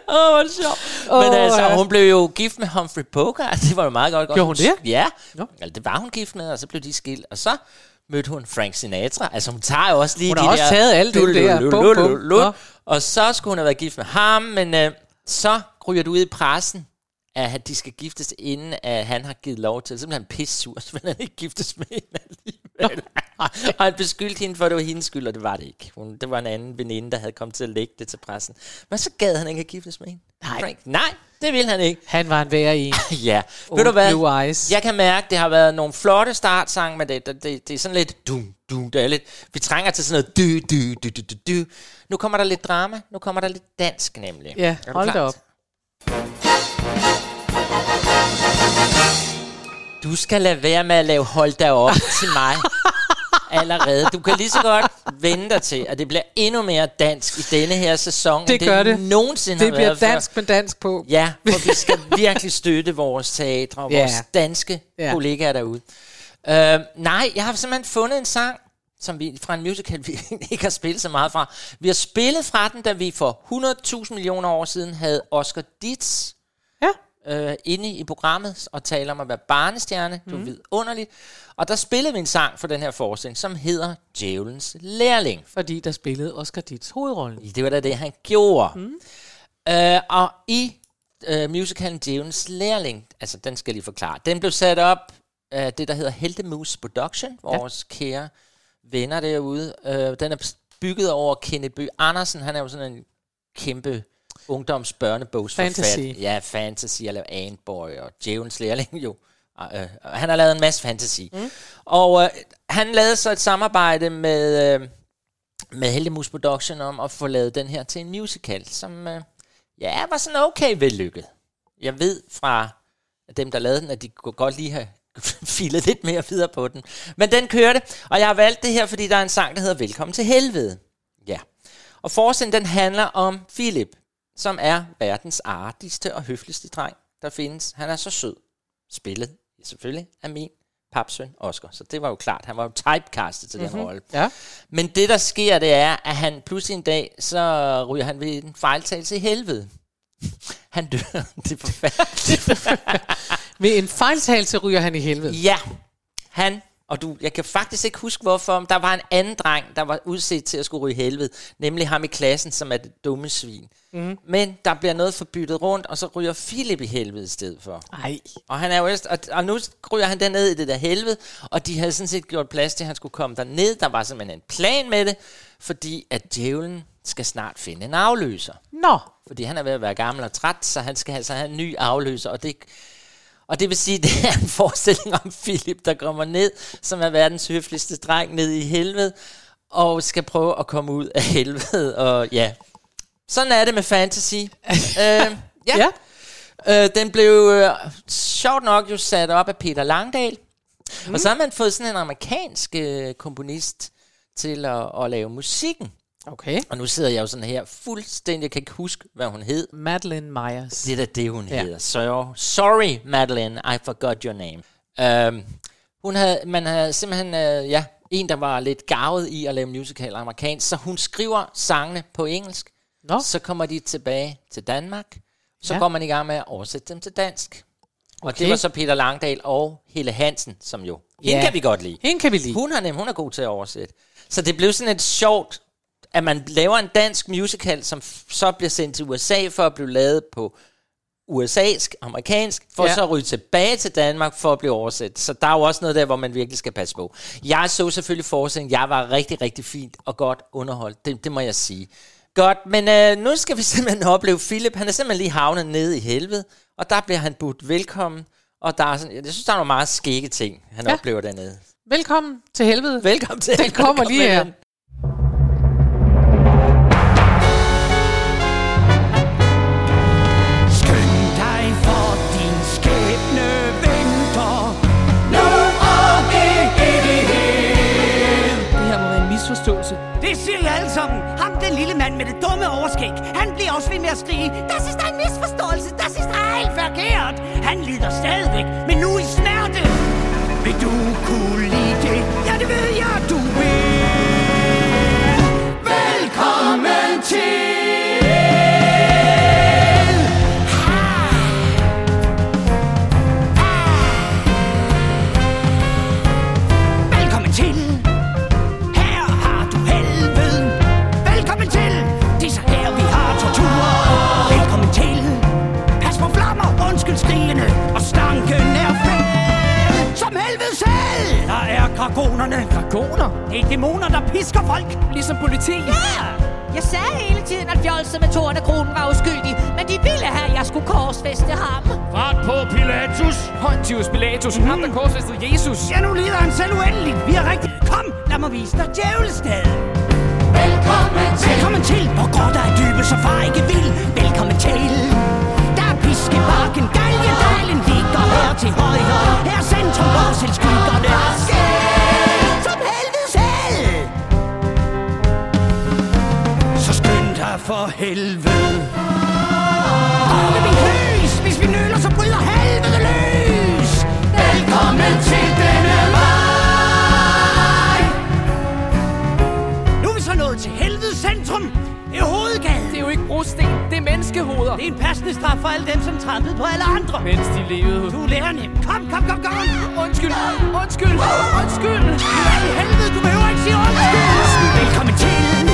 Speaker 2: Åh, oh, hvor sjovt. Men
Speaker 3: Åh,
Speaker 2: altså,
Speaker 3: ja.
Speaker 2: hun blev jo gift med Humphrey Bogart. Det var jo meget godt.
Speaker 3: Gjorde hun det?
Speaker 2: Ja. Altså, det var hun gift med, og så blev de skilt. Og så mødte hun Frank Sinatra. Altså, hun tager jo også lige
Speaker 3: Hun
Speaker 2: de
Speaker 3: har også
Speaker 2: der...
Speaker 3: taget alt det der.
Speaker 2: Og så skulle hun have været gift med ham, men øh, så ryger du ud i pressen, at de skal giftes, inden at han har givet lov til. Så bliver han pisse sur, så vil han ikke giftes med hende. Og han beskyldte hende for, at det var hendes skyld, og det var det ikke. Hun, det var en anden veninde, der havde kommet til at lægge det til pressen. Men så gad han ikke at giftes med hende.
Speaker 3: Nej.
Speaker 2: Frank. Nej, det vil han ikke.
Speaker 3: Han var en værre en.
Speaker 2: Ja,
Speaker 3: Oh,
Speaker 2: ved du hvad?
Speaker 3: Blue Eyes.
Speaker 2: Jeg kan mærke, det har været nogle flotte startsange, men det, det, det, det er sådan lidt dum, dum, det er lidt, vi trænger til sådan noget dy, dy, dy, dy, dy, dy. Nu kommer der lidt drama, nu kommer der lidt dansk nemlig.
Speaker 3: Ja, hold da op.
Speaker 2: Du skal lade være med at lave hold dig op til mig allerede. Du kan lige så godt vente dig til, at det bliver endnu mere dansk i denne her sæson,
Speaker 3: Det gør
Speaker 2: det nogensinde
Speaker 3: Det
Speaker 2: har
Speaker 3: bliver
Speaker 2: været før.
Speaker 3: dansk med dansk på.
Speaker 2: Ja, for vi skal virkelig støtte vores teatre og
Speaker 3: Ja.
Speaker 2: vores danske
Speaker 3: Ja.
Speaker 2: kollegaer derude. Uh, nej, jeg har simpelthen fundet en sang, som vi fra en musical, vi ikke har spillet så meget fra. Vi har spillet fra den, da vi for 100.000 millioner år siden havde Oscar Ditz
Speaker 3: Ja.
Speaker 2: Øh, inde i programmet og taler om at være barnestjerne. Du
Speaker 3: Mhm.
Speaker 2: ved underligt. Og der spillede vi en sang for den her forestilling, som hedder Djævelens Lærling.
Speaker 3: Fordi der spillede Oscar Ditz hovedrollen.
Speaker 2: Det var da det, han gjorde. Mm. Øh, og i øh, musicalen Djævelens Lærling, altså den skal jeg lige forklare, den blev sat op af det, der hedder Heltemus Production, vores ja. kære venner derude. Øh, den er bygget over Kenneth Bøh Andersen. Han er jo sådan en kæmpe ungdomsbørnebogsforfatter.
Speaker 3: Fantasy.
Speaker 2: Ja, fantasy. Jeg laver Antboy og Djævelens Lærling jo. Øh, han har lavet en masse fantasy. Mm. Og øh, han lavede så et samarbejde med, øh, med Heldemus Production om at få lavet den her til en musical, som øh, ja, var sådan okay vellykket. Jeg ved fra dem, der lavede den, at de kunne godt lige have filet lidt mere videre på den. Men den kørte, og jeg har valgt det her, fordi der er en sang, der hedder Velkommen til Helvede. Ja. Og forestillingen, den handler om Philip, som er verdens artigste og høfligste dreng, der findes. Han er så sød. Spillet, selvfølgelig, af min papsøn Oscar. Så det var jo klart, han var jo typecastet til mm-hmm. den rolle.
Speaker 3: Ja.
Speaker 2: Men det, der sker, det er, at han pludselig en dag, så ryger han ved en fejltagelse i helvede. Han dør. Det er forfærdeligt.
Speaker 3: Ved en fejltagelse ryger han i helvede.
Speaker 2: Ja, han, og du, jeg kan faktisk ikke huske hvorfor, men der var en anden dreng, der var udset til at skulle ryge helvede, nemlig ham i klassen, som er det dumme svin. Mm. Men der bliver noget forbyttet rundt, og så ryger Philip i helvede i stedet for.
Speaker 3: Nej.
Speaker 2: Og, han er jo, og, og nu ryger han derned i det der helvede, og de havde sådan set gjort plads til, at han skulle komme derned. Der var simpelthen en plan med det, fordi at djævlen skal snart finde en afløser.
Speaker 3: Nå.
Speaker 2: Fordi han er ved at være gammel og træt, så han skal altså have en ny afløser, og det, og det vil sige, at det er en forestilling om Philip, der kommer ned, som er verdens høfligste dreng ned i helvede, og skal prøve at komme ud af helvede, og ja. Sådan er det med fantasy. øh, ja.
Speaker 3: Ja.
Speaker 2: Øh, den blev øh, sjovt nok jo sat op af Peter Langdal. Mm. Og så har man fået sådan en amerikansk øh, komponist til at, at lave musikken.
Speaker 3: Okay.
Speaker 2: Og nu sidder jeg jo sådan her fuldstændig, jeg kan ikke huske, hvad hun hed.
Speaker 3: Madeline Myers.
Speaker 2: Det er da det, hun
Speaker 3: Ja.
Speaker 2: hedder. So, sorry, Madeline, I forgot your name. Um, hun havde, man havde simpelthen, uh, ja, en, der var lidt gavet i at lave musical amerikansk, så hun skriver sangene på engelsk,
Speaker 3: Nå.
Speaker 2: så kommer de tilbage til Danmark, så
Speaker 3: Ja.
Speaker 2: går man i gang med at oversætte dem til dansk. Og
Speaker 3: Okay.
Speaker 2: det var så Peter Langdal og Helle Hansen, som jo, hende
Speaker 3: Ja.
Speaker 2: kan vi godt lide.
Speaker 3: Hende kan vi lide.
Speaker 2: Hun er nem, hun er god til at oversætte. Så det blev sådan et sjovt, at man laver en dansk musical, som så bliver sendt til USA for at blive lavet på USA'sk, amerikansk, for
Speaker 3: Ja.
Speaker 2: så at ryge tilbage til Danmark for at blive oversat. Så der er jo også noget der, hvor man virkelig skal passe på. Jeg så selvfølgelig forestillingen. Jeg var rigtig, rigtig fint og godt underholdt. Det, det må jeg sige. Godt, men øh, nu skal vi simpelthen opleve Philip. Han er simpelthen lige havnet nede i helvede, og der bliver han budt velkommen. Og der er sådan, jeg synes, der er nogle meget skægge ting, han
Speaker 3: Ja.
Speaker 2: oplever dernede.
Speaker 3: Velkommen til helvede.
Speaker 2: Velkommen til.
Speaker 3: Den kommer lige her.
Speaker 8: Pisker folk.
Speaker 1: Ligesom politi?
Speaker 9: Ja! Jeg sagde hele tiden, at fjolset med Tornekronen var uskyldig, men de ville have, at jeg skulle korsfeste ham.
Speaker 6: Fart på, Pilatus!
Speaker 1: Pontius Pilatus, mm. ham der korsfæstede Jesus.
Speaker 8: Ja, nu lider han selv uendeligt. Vi er rigtig... Kom, lad mig vise dig djævelstad. Velkommen til. Velkommen til. Hvor går der er dybe, så far ikke vil. Velkommen til. Der er piskebakken, galgen, dejlen ligger her til højre. Her er centrum, hvor selv skyggerne for helvede. Vi min lys. Hvis vi nøler, så bryder helvede løs. Velkommen til denne vej. Nu er vi så nået til helvedes centrum. Det er hovedgaden.
Speaker 1: Det er jo ikke brosten, det er menneskehoveder.
Speaker 8: Det er en passende straf for alle dem, som trampede på alle andre.
Speaker 1: Mens de levede.
Speaker 8: Du lærer nem. Kom, kom, kom, kom.
Speaker 1: Undskyld, undskyld, undskyld.
Speaker 8: Hvad i helvede, du behøver ikke sige undskyld. Velkommen til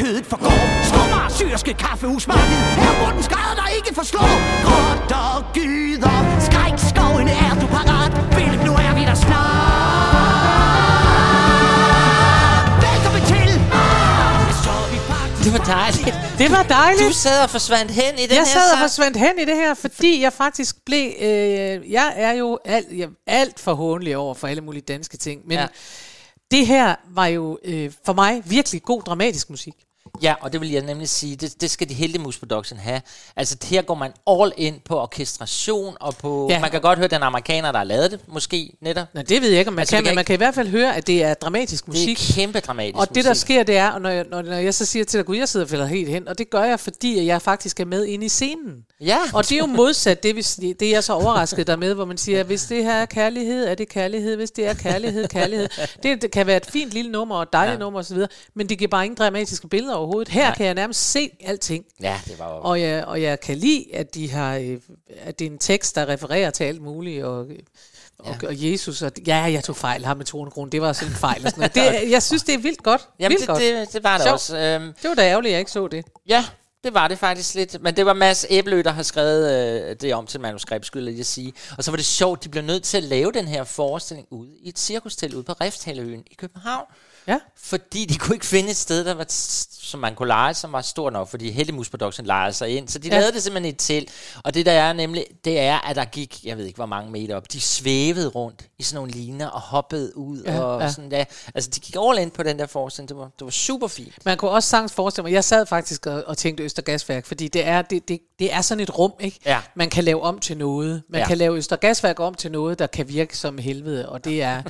Speaker 8: kødet for går. Skummer, syrske kaffehusmarked. Her hvor den skræder der ikke forslå Godt og gyder, skræk, skovene er du parat? Philip, nu er vi der snart. Velkommen til.
Speaker 2: Det var dejligt.
Speaker 3: Det var dejligt.
Speaker 2: Du sad og forsvandt hen i
Speaker 3: det
Speaker 2: her Jeg
Speaker 3: sad og forsvandt hen i det her, fordi jeg faktisk blev... Øh, jeg er jo alt, jeg, alt for hånlig over for alle mulige danske ting, men
Speaker 2: ja.
Speaker 3: det her var jo øh, for mig virkelig god dramatisk musik.
Speaker 2: Ja, og det vil jeg nemlig sige, det, det skal de Heldig Mus Production have. Altså her går man all in på orkestration og på... Ja. Man kan godt høre den amerikaner, der har lavet det, måske netop.
Speaker 3: Nå, det ved jeg ikke, om man
Speaker 2: Altså,
Speaker 3: kan, men man kan i hvert fald høre, at det er dramatisk
Speaker 2: Det
Speaker 3: musik.
Speaker 2: er kæmpe dramatisk
Speaker 3: Og det, der
Speaker 2: musik.
Speaker 3: sker, det er, og når jeg, når, når jeg så siger til dig, gud, jeg sidder og falder helt hen, og det gør jeg, fordi jeg faktisk er med inde i scenen.
Speaker 2: Ja.
Speaker 3: Og det er jo modsat det, hvis, det er jeg så overrasket der med, hvor man siger, hvis det her er kærlighed, er det kærlighed, hvis det er kærlighed, kærlighed. Det, det kan være et fint lille nummer og et dejligt
Speaker 2: ja.
Speaker 3: nummer osv., men det giver bare ingen dramatiske billeder overhovedet. Her
Speaker 2: Nej.
Speaker 3: Kan jeg nærmest se alting.
Speaker 2: Ja, det var jo...
Speaker 3: Og jeg, og jeg kan lide, at, de har, øh, at det er en tekst, der refererer til alt muligt, og, og, ja. og Jesus, og ja, jeg tog fejl ham med 200 kroner, det var sådan en fejl. Og sådan noget. Det, jeg synes, det er vildt godt.
Speaker 2: Jamen,
Speaker 3: vildt
Speaker 2: det,
Speaker 3: godt.
Speaker 2: det, det var det
Speaker 3: Sjovt.
Speaker 2: også. Øhm,
Speaker 3: det var da ærgerligt, jeg ikke så det.
Speaker 2: Ja, det var det faktisk lidt. Men det var Mads Æblø, der har skrevet øh, det om til manuskript, skulle jeg lige sige. Og så var det sjovt, de blev nødt til at lave den her forestilling ude i et cirkustel ude på Rifthaløen i København.
Speaker 3: Ja.
Speaker 2: Fordi de kunne ikke finde et sted, der var som man kunne lege, som var stort nok, fordi Hellemus Production lejede sig ind. Så de ja. Lavede det simpelthen i et telt. Og det der er nemlig, det er, at der gik, jeg ved ikke hvor mange meter op, de svævede rundt i sådan nogle liner og hoppede ud.
Speaker 3: Ja,
Speaker 2: og
Speaker 3: ja.
Speaker 2: sådan der. Altså de gik all in på den der forestilling. Det var, det var super fint.
Speaker 3: Man kunne også sagtens forestille mig, jeg sad faktisk og, og tænkte Østergasværk, fordi det er, det, det, det er sådan et rum, ikke?
Speaker 2: Ja.
Speaker 3: Man kan lave om til noget. Man
Speaker 2: Ja.
Speaker 3: kan lave Østergasværk om til noget, der kan virke som helvede, og det er...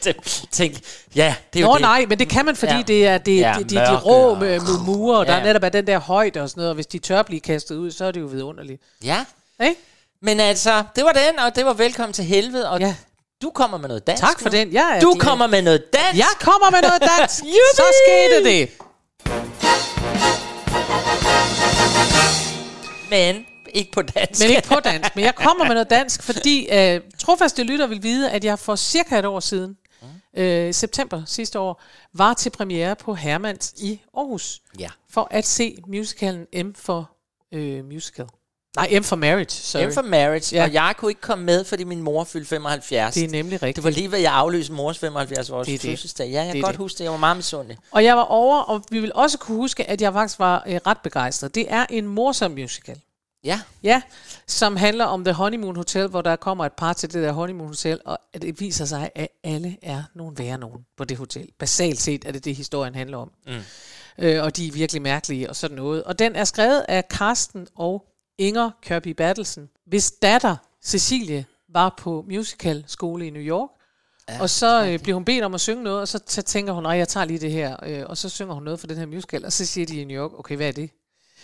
Speaker 2: Tænk, ja, det er jo
Speaker 3: Nå
Speaker 2: det.
Speaker 3: nej, men det kan man, fordi
Speaker 2: Ja.
Speaker 3: ja. det er det,
Speaker 2: Ja,
Speaker 3: ja, de, de, de rå
Speaker 2: og-
Speaker 3: med med mure, og der
Speaker 2: Ja.
Speaker 3: er netop er den der højde og sådan noget, og hvis de tør blive kastet ud, så er det jo vidunderligt.
Speaker 2: Ja.
Speaker 3: Ikke?
Speaker 2: Men altså, det var den, og det var velkommen til helvede, og
Speaker 3: Ja.
Speaker 2: du kommer med noget dansk
Speaker 3: Tak for
Speaker 2: nu.
Speaker 3: den. Er
Speaker 2: Du
Speaker 3: din-
Speaker 2: kommer med noget dansk.
Speaker 3: Jeg kommer med noget dansk. så skete det.
Speaker 2: Men ikke på dansk.
Speaker 3: Men ikke på dansk. Men jeg kommer med noget dansk, fordi øh, trofaste lytter vil vide, at jeg for cirka et år siden, øh, september sidste år, var til premiere på Hermans i Aarhus.
Speaker 2: Ja.
Speaker 3: For at se musicalen M for øh, Musical. Nej, M for Marriage, sorry.
Speaker 2: M for marriage,
Speaker 3: Ja.
Speaker 2: og jeg kunne ikke komme med, fordi min mor fyldte 75.
Speaker 3: Det er nemlig rigtigt.
Speaker 2: Det var lige ved, jeg aflyste mors 75 års fødselsdag. Ja, jeg kan godt
Speaker 3: det.
Speaker 2: huske det. Jeg var meget misundelig.
Speaker 3: Og jeg var over, og vi vil også kunne huske, at jeg faktisk var øh, ret begejstret. Det er en morsom musical.
Speaker 2: Ja.
Speaker 3: Ja, som handler om The Honeymoon Hotel, hvor der kommer et par til det der Honeymoon Hotel, og at det viser sig, at alle er nogle værre nogen på det hotel. Basalt set er det det, historien handler om.
Speaker 2: Mm.
Speaker 3: Øh, og de er virkelig mærkelige og sådan noget. Og den er skrevet af Karsten og Inger Kørby Bertelsen, hvis datter Cecilie var på musical skole i New York. Ja, og så øh, bliver hun bedt om at synge noget, og så tænker hun, nej, jeg tager lige det her. Øh, og så synger hun noget for den her musical, og så siger de i New York, okay, hvad er det?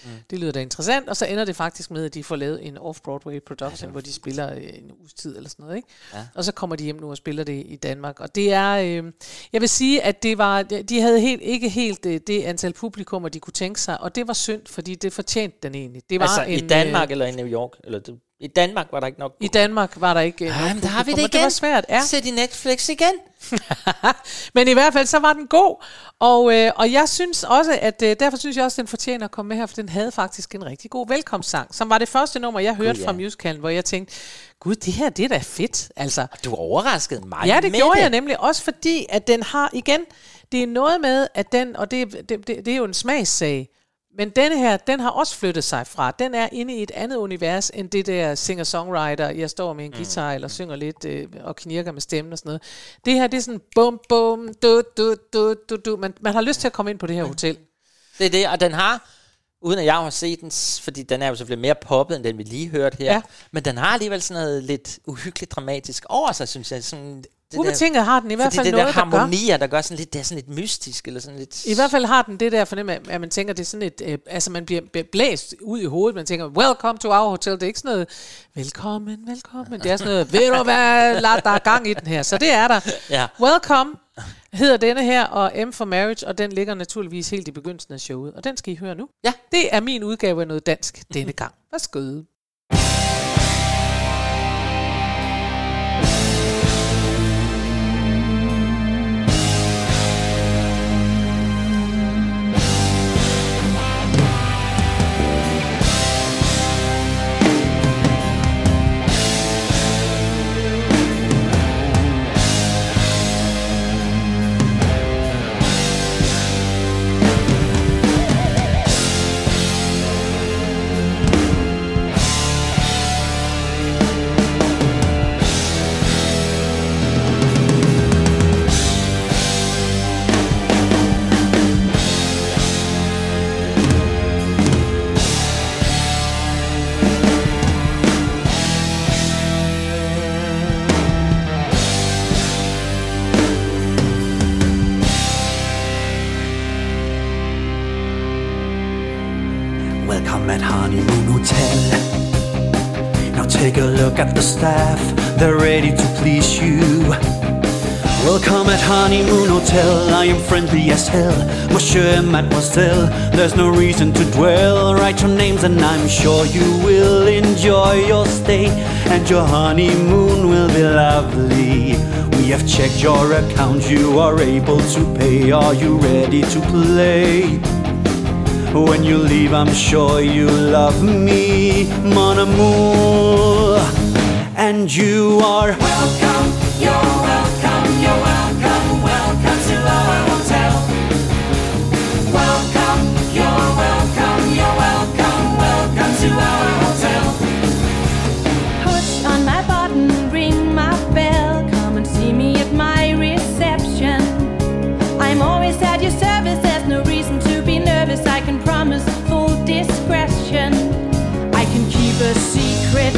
Speaker 3: Mm. Det lyder da interessant, og så ender det faktisk med, at de får lavet en off-Broadway production, ja, hvor de spiller øh, en uges tid eller sådan noget. Ikke?
Speaker 2: Ja.
Speaker 3: Og så kommer de hjem nu og spiller det i Danmark. Og det er, øh, jeg vil sige, at det var, de havde helt, ikke helt øh, det antal publikummer, de kunne tænke sig, og det var synd, fordi det fortjente den egentlig. Det var
Speaker 2: altså
Speaker 3: en,
Speaker 2: i Danmark
Speaker 3: Øh,
Speaker 2: eller i New York? Eller det, I Danmark var der ikke nok
Speaker 3: I Danmark var der ikke øh,
Speaker 2: Ja,
Speaker 3: nok
Speaker 2: men der har vi det
Speaker 3: og Det
Speaker 2: igen.
Speaker 3: var svært, ja.
Speaker 2: Sæt i Netflix igen.
Speaker 3: Men i hvert fald, så var den god. Og, øh, og jeg synes også, at øh, derfor synes jeg også, at den fortjener at komme med her, for den havde faktisk en rigtig god velkomstsang, som var det første nummer, jeg hørte
Speaker 2: ja.
Speaker 3: fra musicalen, hvor jeg tænkte, gud, det her, det er da fedt. Altså,
Speaker 2: Du overraskede mig
Speaker 3: ja, det
Speaker 2: med
Speaker 3: gjorde
Speaker 2: det.
Speaker 3: jeg nemlig også, fordi at den har, igen, det er noget med, at den, og det, det, det, det er jo en smagssag, men denne her, den har også flyttet sig fra. Den er inde i et andet univers, end det der singer-songwriter, jeg står med en guitar, eller synger lidt øh, og knirker med stemmen og sådan noget. Det her, det er sådan bum, bum, du, du, du, du, du. Man, man har lyst til at komme ind på det her hotel.
Speaker 2: Det er det, og den har, uden at jeg har set den, fordi den er jo selvfølgelig mere poppet, end den vi lige hørte her,
Speaker 3: Ja.
Speaker 2: men den har alligevel sådan noget lidt uhyggeligt dramatisk over sig, synes jeg. Sådan, det
Speaker 3: Ubetinget har den i hvert fald
Speaker 2: det
Speaker 3: noget,
Speaker 2: der
Speaker 3: der gør.
Speaker 2: harmonier, der gør sådan lidt, det er sådan lidt mystisk, eller sådan lidt...
Speaker 3: I hvert fald har den det der fornemmelse, at man tænker, det er sådan et, øh, altså man bliver blæst ud i hovedet, man tænker, welcome to our hotel, det er ikke sådan noget, velkommen, velkommen, det er sådan noget, ved du hvad, lad der er gang i den her, så det er der.
Speaker 2: Ja.
Speaker 3: Welcome hedder denne her, og M for Marriage, og den ligger naturligvis helt i begyndelsen af showet, og den skal I høre nu.
Speaker 2: Ja.
Speaker 3: Det er min udgave af noget dansk denne gang. Værsgo.
Speaker 10: The staff, they're ready to please you. Welcome at Honeymoon Hotel, I am friendly as hell. Monsieur and Mademoiselle, there's no reason to dwell. Write your names and I'm sure you will enjoy your stay. And your honeymoon will be lovely. We have checked your account, you are able to pay. Are you ready to play? When you leave, I'm sure you love me, mon amour. And you are welcome, you're welcome, you're welcome, welcome to our hotel. Welcome, you're welcome, you're welcome, welcome to our hotel.
Speaker 11: Push on my button, ring my bell. Come and see me at my reception. I'm always at your service, there's no reason to be nervous. I can promise full discretion. I can keep a secret,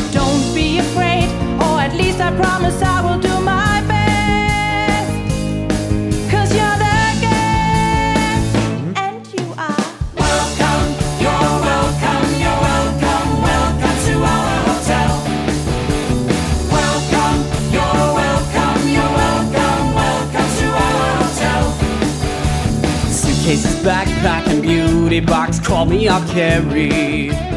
Speaker 11: backpack, and you are
Speaker 10: welcome, you're welcome, you're welcome, welcome to our hotel. Welcome, you're welcome, you're welcome, welcome to our hotel. Suitcases back, back beauty box, call me, I'll carry.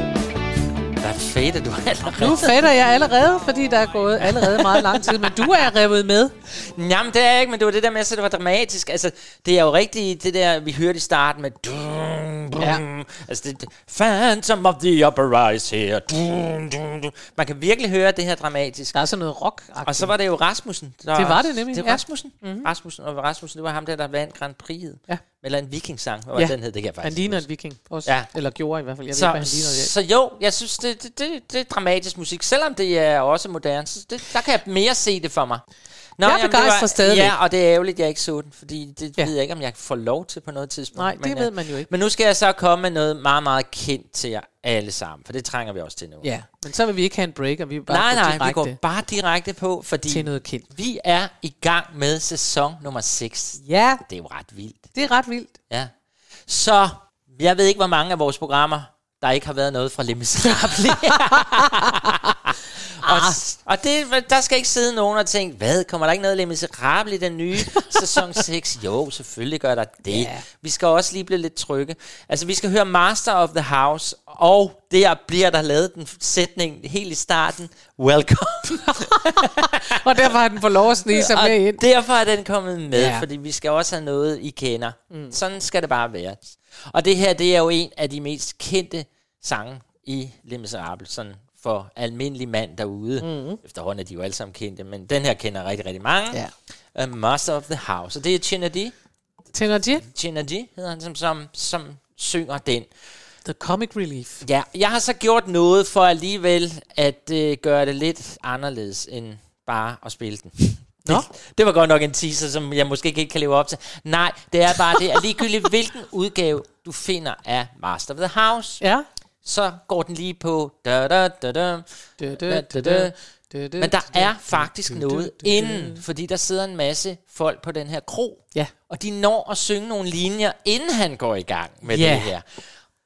Speaker 2: Allerede.
Speaker 3: Nu fatter jeg allerede, fordi der er gået allerede meget lang tid, men du er revet med.
Speaker 2: Jamen, det er jeg ikke, men det var det der med, at det var dramatisk. Altså, det er jo rigtigt det der, vi hørte i starten med... Dum, dum.
Speaker 3: Ja.
Speaker 2: Altså, det, det, Phantom of the Opera is here. Dum, dum, dum. Man kan virkelig høre det her dramatisk.
Speaker 3: Der er sådan noget rock
Speaker 2: Og så var det jo Rasmussen. Der
Speaker 3: Det var det nemlig,
Speaker 2: Det var
Speaker 3: ja.
Speaker 2: Rasmussen. Mm-hmm. Rasmussen. Og Rasmussen, det var ham der, der vandt Grand Prix.
Speaker 3: Ja.
Speaker 2: Eller en vikingsang. Hvad
Speaker 3: Ja.
Speaker 2: den hed? Det kan jeg
Speaker 3: Han
Speaker 2: faktisk
Speaker 3: ligner
Speaker 2: ikke
Speaker 3: en viking også.
Speaker 2: Ja.
Speaker 3: Eller gjorde i hvert fald. Jeg
Speaker 2: så,
Speaker 3: ved ikke, hvad han ligner.
Speaker 2: så jo, jeg synes, det, det, det, det er dramatisk musik. Selvom det er også moderne, så det, der kan jeg mere se det for mig. Nå,
Speaker 3: Jeg er
Speaker 2: jamen,
Speaker 3: begejstret stadigvæk.
Speaker 2: Ja, og det er ærgerligt, jeg ikke så den, fordi det
Speaker 3: Ja.
Speaker 2: ved jeg ikke, om jeg får lov til på noget tidspunkt.
Speaker 3: Nej, det
Speaker 2: men,
Speaker 3: ved
Speaker 2: øh,
Speaker 3: man jo ikke.
Speaker 2: Men nu skal jeg så komme med noget meget, meget kendt til jer alle sammen, for det trænger vi også til nu.
Speaker 3: Ja, men så vil vi ikke have en break, og vi bare
Speaker 2: nej, nej,
Speaker 3: direkte
Speaker 2: vi går bare direkte på, fordi
Speaker 3: til noget kendt.
Speaker 2: vi er i gang med sæson nummer 6.
Speaker 3: Ja,
Speaker 2: Det er jo ret vildt.
Speaker 3: det er ret vildt.
Speaker 2: Ja. Så jeg ved ikke, hvor mange af vores programmer, der ikke har været noget fra Miserables. og, og det, der skal ikke sidde nogen og tænke, hvad, kommer der ikke noget Les Miserables i den nye sæson 6? Jo, selvfølgelig gør der det.
Speaker 3: Ja.
Speaker 2: Vi skal også lige blive lidt trygge. Altså, vi skal høre Master of the House, og der bliver der lavet den sætning helt i starten, Welcome.
Speaker 3: Og derfor har den fået lov at snige sig med ind.
Speaker 2: Derfor er den kommet med,
Speaker 3: ja.
Speaker 2: fordi vi skal også have noget, I kender. Mm. Sådan skal det bare være. Og det her, det er jo en af de mest kendte sange i Les Miserables, sådan for almindelig mand derude. Mm. Efterhånden er de jo alle sammen kendte, men den her kender rigtig, rigtig mange.
Speaker 3: Ja.
Speaker 2: Uh, Master of the House. Og det er Chinadi.
Speaker 3: Tenergy,
Speaker 2: Chinadi hedder han, som, som, som synger den.
Speaker 3: The Comic Relief.
Speaker 2: Ja, jeg har så gjort noget for alligevel at øh, gøre det lidt anderledes end bare at spille den.
Speaker 3: Nå.
Speaker 2: Det, det var godt nok en teaser, som jeg måske ikke kan leve op til. Nej, det er bare det, at ligegyldigt hvilken udgave du finder af Master of the House,
Speaker 3: Ja.
Speaker 2: Så går den lige på da da da da.
Speaker 3: Du, du,
Speaker 2: Da,
Speaker 3: du,
Speaker 2: da, da.
Speaker 3: du, du,
Speaker 2: Men der er faktisk noget inden, fordi der sidder en masse folk på den her kro,
Speaker 3: Ja.
Speaker 2: og de når at synge nogle linjer, inden han går i gang med
Speaker 3: Ja.
Speaker 2: det her.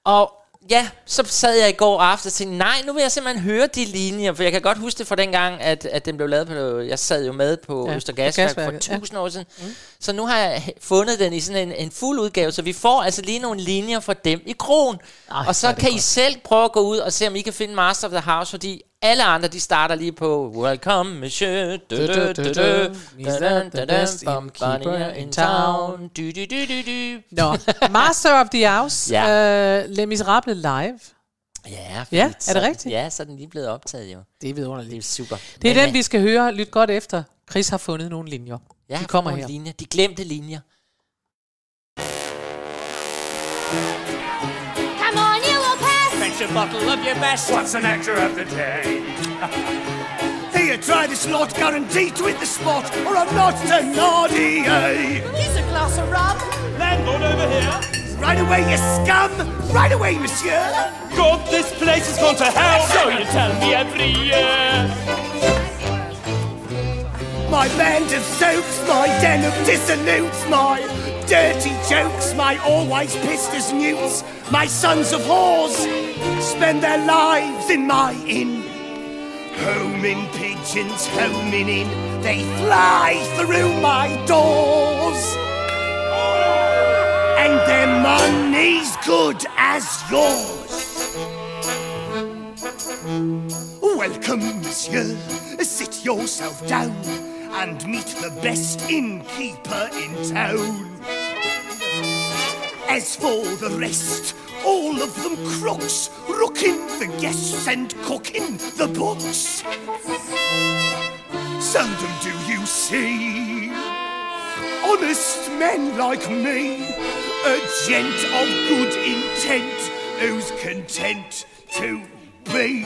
Speaker 2: Og ja, så sad jeg i går aften og tænkte, nej, nu vil jeg simpelthen høre de linjer, for jeg kan godt huske det fra den gang, at, at den blev lavet på, jeg sad jo med på
Speaker 3: Ja,
Speaker 2: ja, Øster
Speaker 3: på
Speaker 2: Gasværk for
Speaker 3: Gasværket, ja.
Speaker 2: tusind år siden. Mm. Så nu har jeg fundet den i sådan en, en fuld udgave, så vi får altså lige nogle linjer fra dem i krogen.
Speaker 3: Ej,
Speaker 2: og så kan I
Speaker 3: godt.
Speaker 2: selv prøve at gå ud og se, om I kan finde Master of the House, fordi alle andre, de starter lige på Welcome, monsieur. Du, du, du, du, du.
Speaker 3: He's the- best innkeeper in town.
Speaker 2: Du, du, du, du, du.
Speaker 3: Nå, Master of the House.
Speaker 2: Ja.
Speaker 3: Uh, Les Miserables live.
Speaker 2: Ja,
Speaker 3: Ja, er det rigtigt?
Speaker 2: Ja, så er den lige blevet optaget jo.
Speaker 3: Det er vidunderligt.
Speaker 2: Det er super.
Speaker 3: Det er
Speaker 2: Men,
Speaker 3: den,
Speaker 2: øh,
Speaker 3: vi skal høre. Lyt godt efter. Chris har fundet nogle linjer.
Speaker 2: Ja,
Speaker 3: de kommer her.
Speaker 2: Linjer. De glemte linjer.
Speaker 11: Come on, you will pass.
Speaker 8: Fetch a bottle of your best.
Speaker 12: What's an actor of the day? Here, try this lot, guarantee to hit the spot, or I'm not a naughty.
Speaker 11: Here's a glass of rum.
Speaker 12: Landlord over here. Right away, you scum! Right away, monsieur!
Speaker 13: God, this place has gone to hell. So you tell me every year.
Speaker 12: My band of soaps, my den of dissolutes, my dirty jokes, my always pissed as newts, my sons of whores spend their lives in my inn. Homing pigeons homing in, they fly through my doors. And their money's good as yours. Welcome, monsieur. Sit yourself down and meet the best innkeeper in town. As for the rest, all of them crooks, rooking the guests and cooking the books. Seldom do you see honest men like me, a gent of good intent who's content to be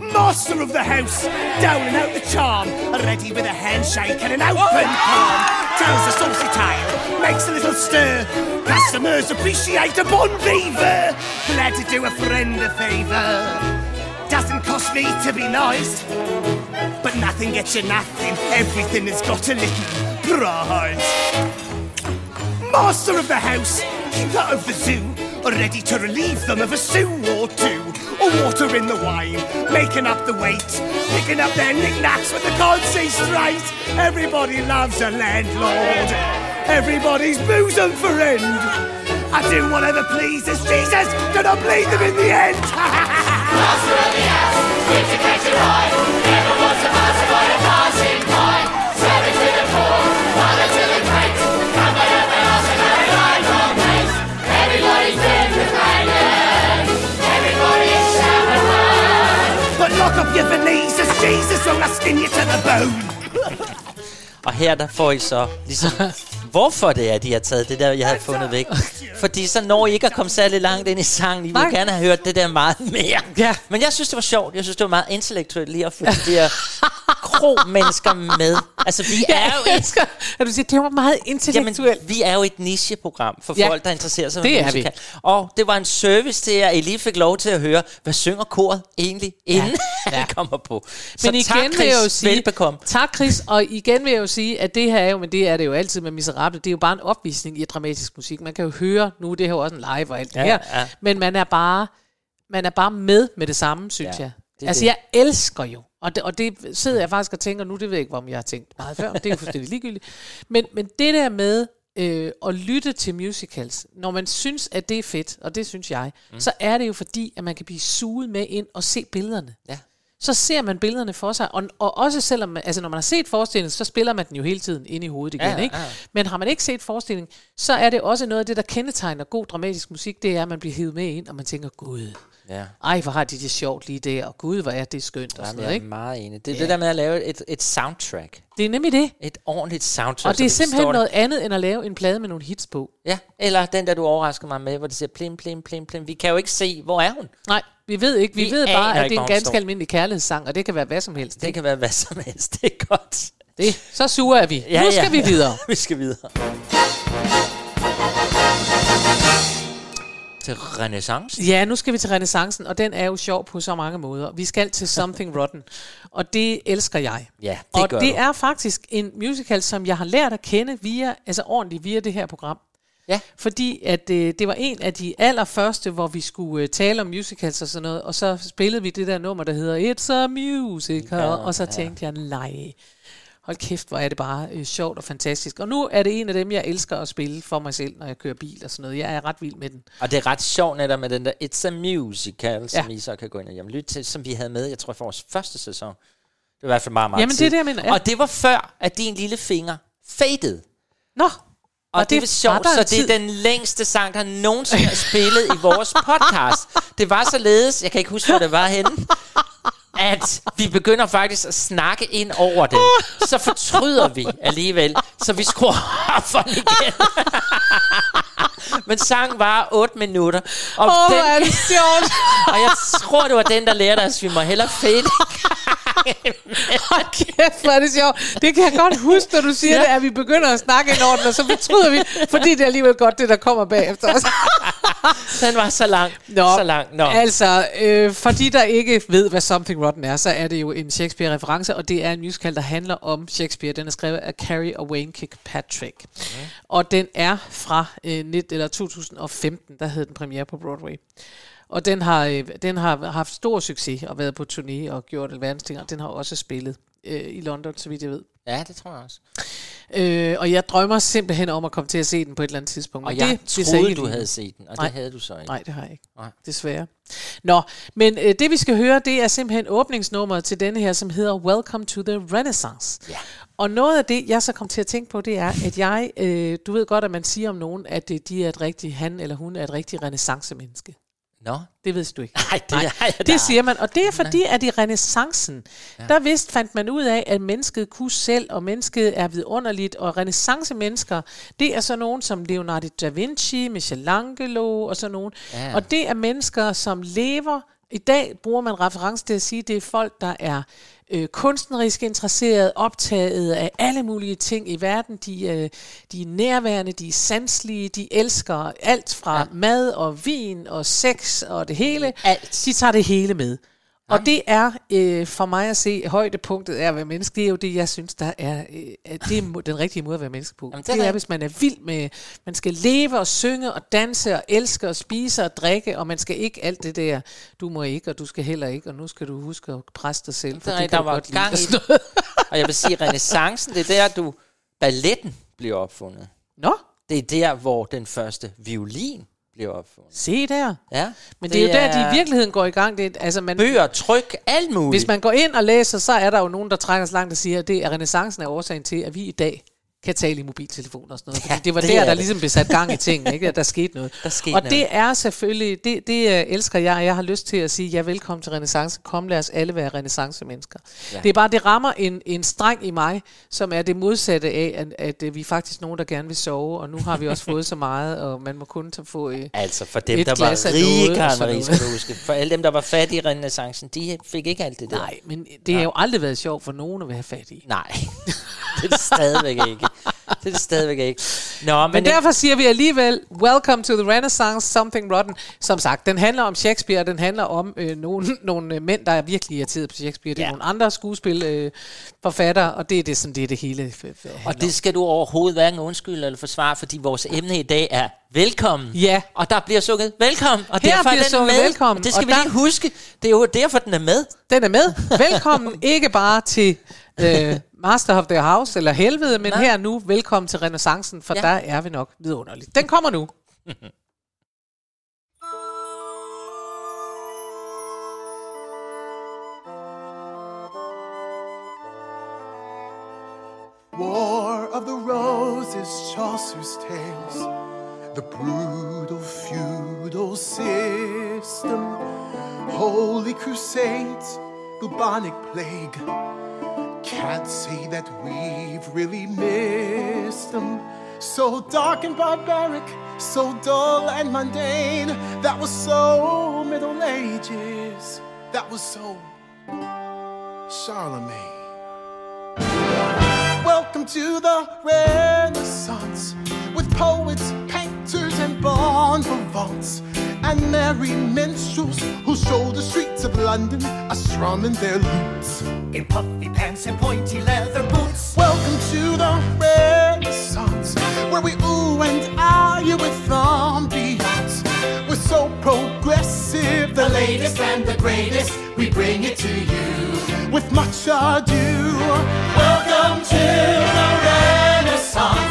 Speaker 12: master of the house, down and out the charm, ready with a handshake and an open palm. Tells a saucy tale, makes a little stir. Customers appreciate a bon vivre. Glad to do a friend a favour. Doesn't cost me to be nice, but nothing gets you nothing. Everything has got a little price. Master of the house, keeper of the zoo, ready to relieve them of a sou or two, or water in the wine, making up the weight, picking up their knickknacks with the can't see. Everybody loves a landlord, everybody's bosom friend. I do whatever pleases Jesus, gonna bleed them in the end. Master of the house, to catch your eye, never was a But lock up your valise as Jesus will I skin you to the bone.
Speaker 2: Og her der får I så ligesom, hvorfor det er, de har taget det der, jeg havde fundet væk. Fordi så når I ikke at komme særlig langt ind i sangen. I vil
Speaker 3: Nej.
Speaker 2: gerne have hørt det der meget mere.
Speaker 3: Ja.
Speaker 2: Men jeg synes, det var sjovt. Jeg synes, det var meget intellektuelt lige at få de der kro-mennesker med. Altså, vi er jo
Speaker 3: Jeg
Speaker 2: et
Speaker 3: elsker, at du siger, det var meget intellektuelt.
Speaker 2: Jamen, vi er jo et nicheprogram for
Speaker 3: Ja,
Speaker 2: ja, folk, der interesserer sig
Speaker 3: det
Speaker 2: for musical. Og det var en service til, at I lige fik lov til at høre, hvad synger koret egentlig, inden ja. han kommer på. Så
Speaker 3: Men
Speaker 2: tak,
Speaker 3: igen vil
Speaker 2: Chris.
Speaker 3: jeg jo sige,
Speaker 2: Velbekomme.
Speaker 3: tak Chris, og igen vil jeg jo sige, at det her er jo, men det er det jo altid med Miserable, det er jo bare en opvisning i dramatisk musik. Man kan jo høre, nu det her er jo også en live og alt det
Speaker 2: Ja,
Speaker 3: her,
Speaker 2: ja.
Speaker 3: men man er bare, man er bare med med det samme, synes
Speaker 2: Ja,
Speaker 3: jeg.
Speaker 2: Det
Speaker 3: Altså
Speaker 2: det.
Speaker 3: jeg elsker jo, og det, og det sidder jeg faktisk og tænker nu, det ved jeg ikke, om jeg har tænkt meget før, det er jo fuldstændig ligegyldigt. Men, men det der med øh, at lytte til musicals, når man synes, at det er fedt, og det synes jeg, mm. så er det jo fordi, at man kan blive suget med ind og se billederne
Speaker 2: Ja.
Speaker 3: så ser man billederne for sig. Og, og også selvom, man- altså når man har set forestillingen, så spiller man den jo hele tiden ind i hovedet igen.
Speaker 2: Ja, ja,
Speaker 3: ikke?
Speaker 2: ja.
Speaker 3: Men har man ikke set forestillingen, så er det også noget af det, der kendetegner god dramatisk musik, det er, at man bliver hivet med ind, og man tænker, gud,
Speaker 2: Ja.
Speaker 3: ej, hvor har de det sjovt lige der, og gud, hvor er det skønt, og sådan
Speaker 2: Jamen,
Speaker 3: noget,
Speaker 2: jeg er
Speaker 3: ikke?
Speaker 2: meget enig. Det er
Speaker 3: Ja.
Speaker 2: det der med at lave et, et soundtrack.
Speaker 3: Det er nemlig det.
Speaker 2: Et ordentligt soundtrack.
Speaker 3: Og det er simpelthen noget andet, end at lave en plade med nogle hits på.
Speaker 2: Ja, eller den der, du overrasker mig med, hvor det siger plim, plim, plim, plim. Vi kan jo ikke se, hvor er hun?
Speaker 3: Nej, vi ved ikke. Vi,
Speaker 2: Vi
Speaker 3: ved bare, at
Speaker 2: ikke,
Speaker 3: det er en ganske
Speaker 2: står.
Speaker 3: almindelig kærlighedssang, og det kan være hvad som helst.
Speaker 2: Det kan være hvad som helst. Det er godt.
Speaker 3: Det, så sure er vi. Ja, nu skal ja. vi videre.
Speaker 2: vi skal videre. Til renaissance.
Speaker 3: Ja, nu skal vi til renaissancen, og den er jo sjov på så mange måder. Vi skal til Something Rotten, og det elsker jeg.
Speaker 2: Ja, det
Speaker 3: og
Speaker 2: gør
Speaker 3: det
Speaker 2: du.
Speaker 3: er faktisk en musical, som jeg har lært at kende via, altså ordentligt via det her program.
Speaker 2: Ja.
Speaker 3: Fordi at øh, det var en af de allerførste, hvor vi skulle øh, tale om musicals og sådan noget, og så spillede vi det der nummer, der hedder It's a Musical,
Speaker 2: Ja,
Speaker 3: og så
Speaker 2: ja.
Speaker 3: tænkte jeg, nej, hold kæft, hvor er det bare øh, sjovt og fantastisk. Og nu er det en af dem, jeg elsker at spille for mig selv, når jeg kører bil og sådan noget. Jeg er ret vild med den.
Speaker 2: Og det er ret sjovt netop med den der It's a Musical, som
Speaker 3: Ja.
Speaker 2: I så kan gå ind og jamen, lytte til, som vi havde med, jeg tror, for vores første sæson. Det var i hvert fald meget, meget
Speaker 3: Jamen, det er
Speaker 2: tid.
Speaker 3: det, jeg mener, ja.
Speaker 2: Og det var før, at din lille finger faded.
Speaker 3: Nå,
Speaker 2: Og
Speaker 3: var
Speaker 2: det, det er
Speaker 3: var
Speaker 2: sjovt, så det er
Speaker 3: tid?
Speaker 2: den længste sang, der nogensinde er spillet i vores podcast. Det var således, jeg kan ikke huske, hvor det var henne, at vi begynder faktisk at snakke ind over det. Så fortryder vi alligevel, så vi skruer op for igen. Men sangen var 8 minutter. Og
Speaker 3: Åh,
Speaker 2: den, og jeg tror, det var den, der lærte os, at vi må hellere fade
Speaker 3: Hold kæft, hvor er det sjovt. Det kan jeg godt huske, når du siger ja. det, at vi begynder at snakke en orden, og så fortryder vi, fordi det er alligevel godt, det der kommer bagefter os.
Speaker 2: Den var så lang.
Speaker 3: Nå,
Speaker 2: så lang. Nå.
Speaker 3: altså, øh, for de, der ikke ved, hvad Something Rotten er, så er det jo en Shakespeare-reference, og det er en musical, der handler om Shakespeare. Den er skrevet af Carrie og Wayne Kirkpatrick. Mm-hmm. Og den er fra øh, 19, eller 2015, der hed den premiere på Broadway. Og den har, øh, den har haft stor succes og været på turné og gjort alverdens ting, og den har også spillet øh, i London, så vidt jeg ved.
Speaker 2: Ja, det tror jeg også.
Speaker 3: Øh, og jeg drømmer simpelthen om at komme til at se den på et eller andet tidspunkt.
Speaker 2: Og
Speaker 3: Men
Speaker 2: jeg
Speaker 3: det, det
Speaker 2: troede,
Speaker 3: sagde
Speaker 2: du havde set den, og det
Speaker 3: Nej.
Speaker 2: havde du så ikke.
Speaker 3: Nej, det har jeg ikke.
Speaker 2: Nej.
Speaker 3: Desværre. Nå, men øh, det vi skal høre, det er simpelthen åbningsnummeret til denne her, som hedder Welcome to the Renaissance.
Speaker 2: Ja.
Speaker 3: Og noget af det, jeg så kom til at tænke på, det er, at jeg, øh, du ved godt, at man siger om nogen, at øh, de er et rigtigt, han eller hun er et rigtigt renaissance-menneske.
Speaker 2: Nå.
Speaker 3: Det ved du ikke.
Speaker 2: Nej, det jeg da
Speaker 3: det siger man. Og det er fordi, at i renaissancen,
Speaker 2: ja.
Speaker 3: der vidst fandt man ud af, at mennesket kunne selv, og mennesket er vidunderligt. Og renaissance-mennesker, det er så nogen som Leonardo da Vinci, Michelangelo og sådan nogen.
Speaker 2: Ja.
Speaker 3: Og det er mennesker, som lever... I dag bruger man reference til at sige, at det er folk, der er øh, kunstnerisk interesseret, optaget af alle mulige ting i verden. De, øh, de er nærværende, de er sanselige, de elsker alt fra ja. mad og vin og sex og det hele.
Speaker 2: Alt.
Speaker 3: De tager det hele med. Og det er øh, for mig at se højdepunktet af at være menneske. Det er jo det, jeg synes, der er, øh, det er den rigtige måde at være menneske på.
Speaker 2: Jamen,
Speaker 3: Jamen,
Speaker 2: det er
Speaker 3: det er, hvis man er vild med, man skal leve og synge og danse og elske og spise og drikke, og man skal ikke alt det der, du må ikke, og du skal heller ikke, og nu skal du huske at presse dig selv, for
Speaker 2: Der,
Speaker 3: det
Speaker 2: der
Speaker 3: kan du
Speaker 2: var
Speaker 3: godt
Speaker 2: gang i det. Og jeg vil sige, renaissancen, det er der, du balletten bliver opfundet.
Speaker 3: Nå?
Speaker 2: Det er der, hvor den første violin bliver opfundet.
Speaker 3: Se der.
Speaker 2: Ja.
Speaker 3: Men det, det er jo der, de i virkeligheden går i gang. Det er, altså man,
Speaker 2: Bøger, tryk, alt muligt.
Speaker 3: Hvis man går ind og læser, så er der jo nogen, der trækker så langt og siger, at det er renaissancen er årsagen til, at vi i dag kan tale i mobiltelefoner og sådan noget. Fordi
Speaker 2: Ja,
Speaker 3: det var
Speaker 2: det
Speaker 3: der,
Speaker 2: er
Speaker 3: der
Speaker 2: det.
Speaker 3: ligesom blev sat gang i tingene, ikke? At der skete noget.
Speaker 2: Der skete
Speaker 3: og
Speaker 2: noget.
Speaker 3: det er selvfølgelig, det, det øh, elsker jeg, og jeg har lyst til at sige, ja, velkommen til renaissance. Kom, lad os alle være renaissance-mennesker.
Speaker 2: Ja.
Speaker 3: Det er bare, det rammer en, en streng i mig, som er det modsatte af, at, at, øh, vi er faktisk nogen, der gerne vil sove, og nu har vi også fået så meget, og man må kun få øh,
Speaker 2: Altså for dem,
Speaker 3: et
Speaker 2: der var rige, Karen Marie, skal du huske. For alle dem, der var fattige i renaissancen, de fik ikke alt det der.
Speaker 3: Nej, men det har jo aldrig været sjovt for nogen at være fattig.
Speaker 2: Nej, det er det stadigvæk ikke. Det er det stadigvæk ikke. Nå, men,
Speaker 3: Men derfor siger vi alligevel, welcome to the Renaissance, something rotten. Som sagt, den handler om Shakespeare, og den handler om øh, nogle, nogle øh, mænd, der er virkelig irriteret på Shakespeare. Det er
Speaker 2: Ja.
Speaker 3: nogle andre skuespil, øh, forfattere, og det er det, sådan, det, er det hele øh,
Speaker 2: Og det skal du overhovedet hverken undskylde eller forsvare, fordi vores emne i dag er velkommen.
Speaker 3: Ja.
Speaker 2: Og der bliver sunget velkommen. Og
Speaker 3: Her
Speaker 2: derfor er
Speaker 3: bliver
Speaker 2: den
Speaker 3: sunget
Speaker 2: med.
Speaker 3: velkommen,
Speaker 2: Og det skal
Speaker 3: og
Speaker 2: vi
Speaker 3: der-
Speaker 2: lige huske. Det er jo derfor, den er med.
Speaker 3: Den er med. Velkommen ikke bare til øh, Master of the House eller helvede, men
Speaker 2: Nej.
Speaker 3: her nu velkommen til renaissancen, for
Speaker 2: Ja.
Speaker 3: der er vi nok vidunderligt. Den kommer nu.
Speaker 13: War of the Roses, Chaucer's tales. The brutal feudal system. Holy crusades, bubonic plague. Can't say that we've really missed them. So dark and barbaric, so dull and mundane. That was so Middle Ages. That was so Charlemagne. Welcome to the Renaissance with poets, painters, and bon vivants, and merry minstrels who show the streets of London are strumming their lutes in puffy pants and pointy leather boots. Welcome to the Renaissance where we ooh and ah you with ambiance. We're so progressive, the latest and the greatest. We bring it to you with much ado. Welcome to the Renaissance,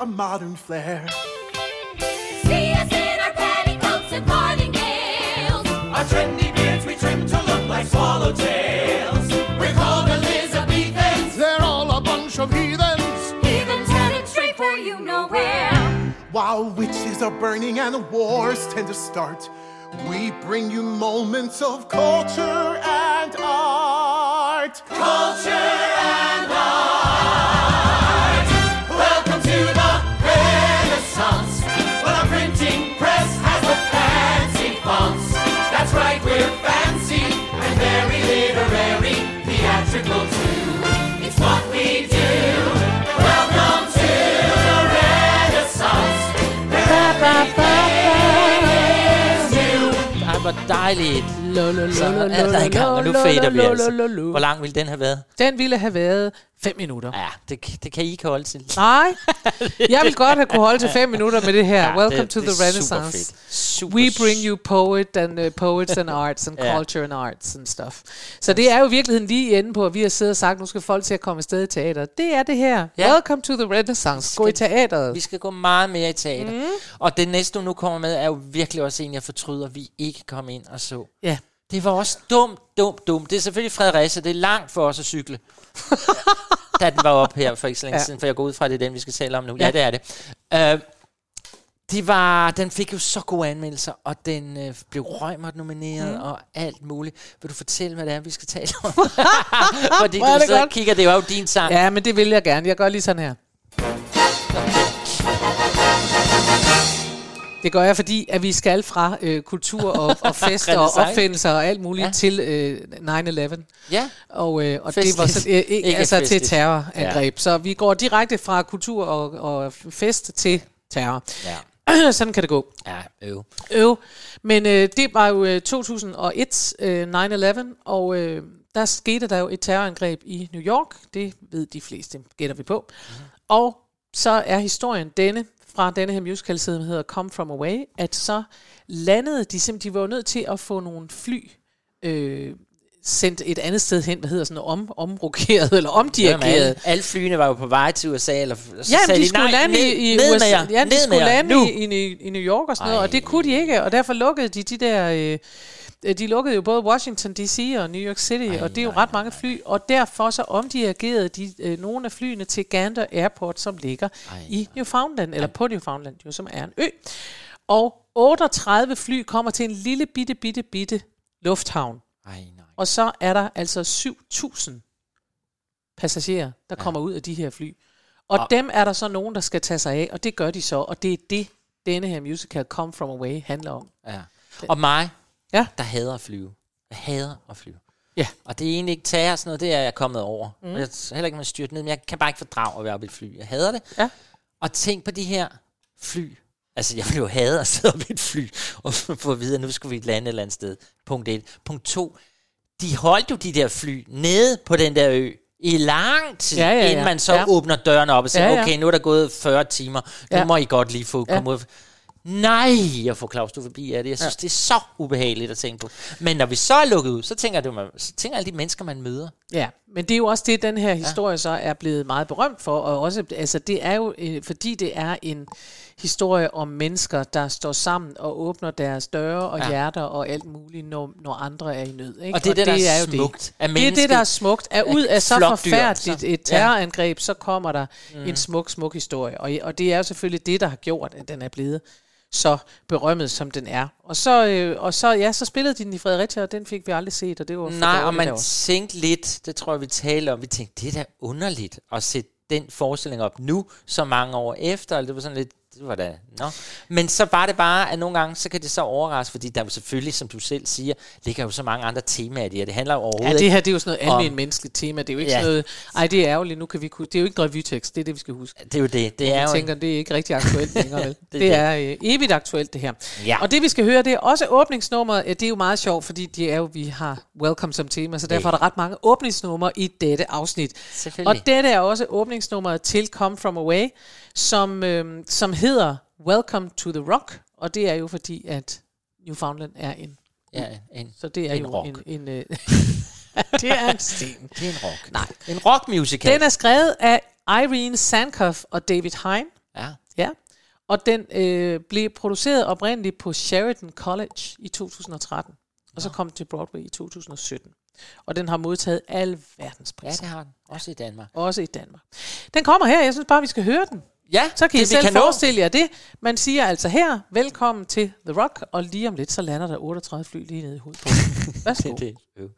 Speaker 13: a modern flair.
Speaker 9: See us in our petticoats and farthingales.
Speaker 12: Our trendy beards we trim to look like swallowtails. We're called Elizabethans.
Speaker 13: They're all a bunch of heathens.
Speaker 9: Even headed straight for you know where.
Speaker 13: While witches are burning and wars tend to start,
Speaker 12: We bring you moments of culture and art.
Speaker 13: Culture and art. That's right, we're fancy and very literary, theatrical too. It's what we do. Welcome to the Renaissance.
Speaker 2: Ej, hvor dejligt.
Speaker 3: Lo, lo, lo,
Speaker 2: Så
Speaker 3: lo,
Speaker 2: er i gang, og nu fader vi altså. Hvor lang ville den have været?
Speaker 3: Den ville have været 5 minutter.
Speaker 2: Ja, det, det kan I ikke holde til.
Speaker 3: Nej, jeg vil godt have kunne holde til 5 minutter med det her.
Speaker 2: Ja,
Speaker 3: Welcome
Speaker 2: det-
Speaker 3: to
Speaker 2: det
Speaker 3: the
Speaker 2: er super
Speaker 3: Renaissance.
Speaker 2: fedt. Super
Speaker 3: We bring you poet and, uh, poets and arts and
Speaker 2: Ja.
Speaker 3: culture and arts and stuff. Så det er jo i virkeligheden lige inde på, at vi har siddet og sagt, nu skal folk til at komme afsted i teater. Det er det her.
Speaker 2: Ja.
Speaker 3: Welcome to the Renaissance. Gå i teateret.
Speaker 2: Vi skal gå meget mere i teater. Mm. Og det næste, du nu kommer med, er jo virkelig også en, jeg fortryder, at vi ikke kom ind og så.
Speaker 3: Ja.
Speaker 2: Det var også dumt, dumt, dumt. Det er selvfølgelig Fredericia. Det er langt for os at cykle. da den var op her for ikke så længe
Speaker 3: Ja.
Speaker 2: siden, for jeg går ud fra, at det er den, vi skal tale om nu.
Speaker 3: Ja.
Speaker 2: Ja, det er det. Uh, det var, den fik jo så gode anmeldelser, og den øh, blev Rømert nomineret,
Speaker 3: Mm.
Speaker 2: og alt muligt. Vil du fortælle, hvad det er, vi skal tale om? Fordi du sidder og kigger, det er jo din sang.
Speaker 3: Ja, men det vil jeg gerne. Jeg gør lige sådan her. Det gør jeg, fordi at vi skal fra øh, kultur og, og fester og opfindelser og alt muligt ja. Til øh, 9-11.
Speaker 2: Ja.
Speaker 3: Og, øh, og det var så, øh, ikke,
Speaker 2: Ikke
Speaker 3: altså til
Speaker 2: festligt.
Speaker 3: terrorangreb. Ja. Så vi går direkte fra kultur og, og fest til terror.
Speaker 2: Ja.
Speaker 3: Sådan kan det gå.
Speaker 2: Ja, øv.
Speaker 3: Øv. Men øh, det var jo øh, 2001, øh, 9-11, og øh, der skete der jo et terrorangreb i New York. Det ved de fleste, gætter vi på. Mm-hmm. Og så er historien denne, fra denne her musical, som hedder Come From Away, at så landede de simpelthen, de var jo nødt til at få nogle fly øh, sendt et andet sted hen, hvad hedder sådan noget, om, omrokeret eller
Speaker 2: Jamen,
Speaker 3: omdirigeret.
Speaker 2: alle, alle flyene var jo på vej til USA, eller så
Speaker 3: Ja, men de skulle
Speaker 2: nej,
Speaker 3: lande i, i
Speaker 2: ned
Speaker 3: USA. Ja, de skulle lande i, i, i New York og sådan noget, og det kunne de ikke, og derfor lukkede de de der... Øh, de lukkede jo både Washington D.C. og New York City, Ej, og det er jo ret mange fly, og derfor så omdirigerede de øh, nogle af flyene til Gander Airport, som ligger Ej, i Newfoundland, eller på Newfoundland, jo, som er en ø. Og 38 fly kommer til en lille bitte, bitte, bitte lufthavn.
Speaker 2: Ej, nej.
Speaker 3: Og så er der altså 7.000 passagerer, der ja. kommer ud af de her fly. Og, og dem er der så nogen, der skal tage sig af, og det gør de så, og det er det, denne her musical Come From Away handler om.
Speaker 2: Ja. Og mig,
Speaker 3: ja.
Speaker 2: der hader at flyve. Jeg hader at flyve.
Speaker 3: Ja.
Speaker 2: Og det er egentlig ikke tager sådan noget, det er jeg kommet over.
Speaker 3: Mm.
Speaker 2: Jeg er heller ikke med styrt ned, men jeg kan bare ikke fordrage at være oppe i et fly. Jeg hader det.
Speaker 3: Ja.
Speaker 2: Og tænk på de her fly. Altså, jeg ville jo hade at sidde oppe i et fly og få at vide, at nu skal vi lande et eller andet sted. Punkt 1. Punkt 2. De holdt jo de der fly nede på den der ø i lang tid,
Speaker 3: Ja, ja, ja.
Speaker 2: inden man så
Speaker 3: Ja.
Speaker 2: åbner døren op og siger,
Speaker 3: ja,
Speaker 2: ja. okay, nu er der gået 40 timer, nu
Speaker 3: Ja.
Speaker 2: må I godt lige få
Speaker 3: Ja.
Speaker 2: komme ud. Nej, jeg får klaustrofobi af det. Jeg synes,
Speaker 3: Ja.
Speaker 2: ja. det er så ubehageligt at tænke på. Men når vi så er lukket ud, så tænker, du, så tænker alle de mennesker, man møder.
Speaker 3: Ja, men det er jo også det, den her historie så er blevet meget berømt for, og også, altså det er jo, øh, fordi det er en historie om mennesker, der står sammen og åbner deres døre og ja.
Speaker 2: Ja.
Speaker 3: hjerter og alt muligt, når, når andre er i nød. Ikke?
Speaker 2: Og det er det, der er
Speaker 3: jo
Speaker 2: smukt af
Speaker 3: Det. det er det, der er smukt. At ud af så forfærdeligt
Speaker 2: så-
Speaker 3: et
Speaker 2: ja.
Speaker 3: terrorangreb, så kommer der mm. En smuk, smuk historie. Og, og det er jo selvfølgelig det, der har gjort, at den er blevet så berømmet, som den er. Og så, øh, og så, ja, så spillede de den i Fredericia, og den fik vi aldrig set, og det var
Speaker 2: Nej, og man
Speaker 3: derovre.
Speaker 2: tænkte lidt, det tror jeg, vi talte om, vi tænkte, det er da underligt at sætte den forestilling op nu, så mange år efter, eller det var sådan lidt, det var da, no. Men så var det bare, at nogle gange, så kan det så overraske, fordi der jo selvfølgelig, som du selv siger, ligger jo så mange andre temaer i det her. Det handler jo overhovedet
Speaker 3: Ja, det her det er jo sådan noget almindeligt menneskeligt tema. Det er jo ikke
Speaker 2: Ja.
Speaker 3: sådan noget, ej, det er ærgerligt, nu kan vi kunne, det er jo ikke en revytekst, det er det, vi skal huske.
Speaker 2: Det er jo det. Det er jo
Speaker 3: tænker, det er ikke rigtig aktuelt længere, vel? det,
Speaker 2: Det er
Speaker 3: øh, evigt aktuelt, det her.
Speaker 2: Ja.
Speaker 3: Og det, vi skal høre, det er også åbningsnummeret. Ja, det er jo meget sjovt, fordi det er jo, vi har Welcome som tema, så derfor er der ret mange åbningsnumre i dette afsnit. Og dette er også åbningsnummeret til Come From Away, som, øh, som hedder Welcome to the Rock, og det er jo fordi, at Newfoundland er en
Speaker 2: Ja, en-
Speaker 3: så det er
Speaker 2: en
Speaker 3: jo
Speaker 2: rock.
Speaker 3: en, en øh, det er en sten.
Speaker 2: Det er en rock.
Speaker 3: Nej.
Speaker 2: En rock musical.
Speaker 3: Den er skrevet af Irene Sankoff og David Hein.
Speaker 2: Ja.
Speaker 3: Ja. Og den øh, blev produceret oprindeligt på Sheridan College i 2013. Og så kom den til Broadway i 2017. Og den har modtaget al verdens
Speaker 2: Ja,
Speaker 3: priser.
Speaker 2: det har den. Også i Danmark.
Speaker 3: Også i Danmark. Den kommer her. Jeg synes bare, vi skal høre den.
Speaker 2: Ja,
Speaker 3: Så kan I
Speaker 2: det vi
Speaker 3: selv
Speaker 2: kan nå.
Speaker 3: forestille jer det. Man siger altså her, velkommen til The Rock, og lige om lidt, så lander der 38 fly lige nede i hovedet på. Værsgo.
Speaker 2: Det, det.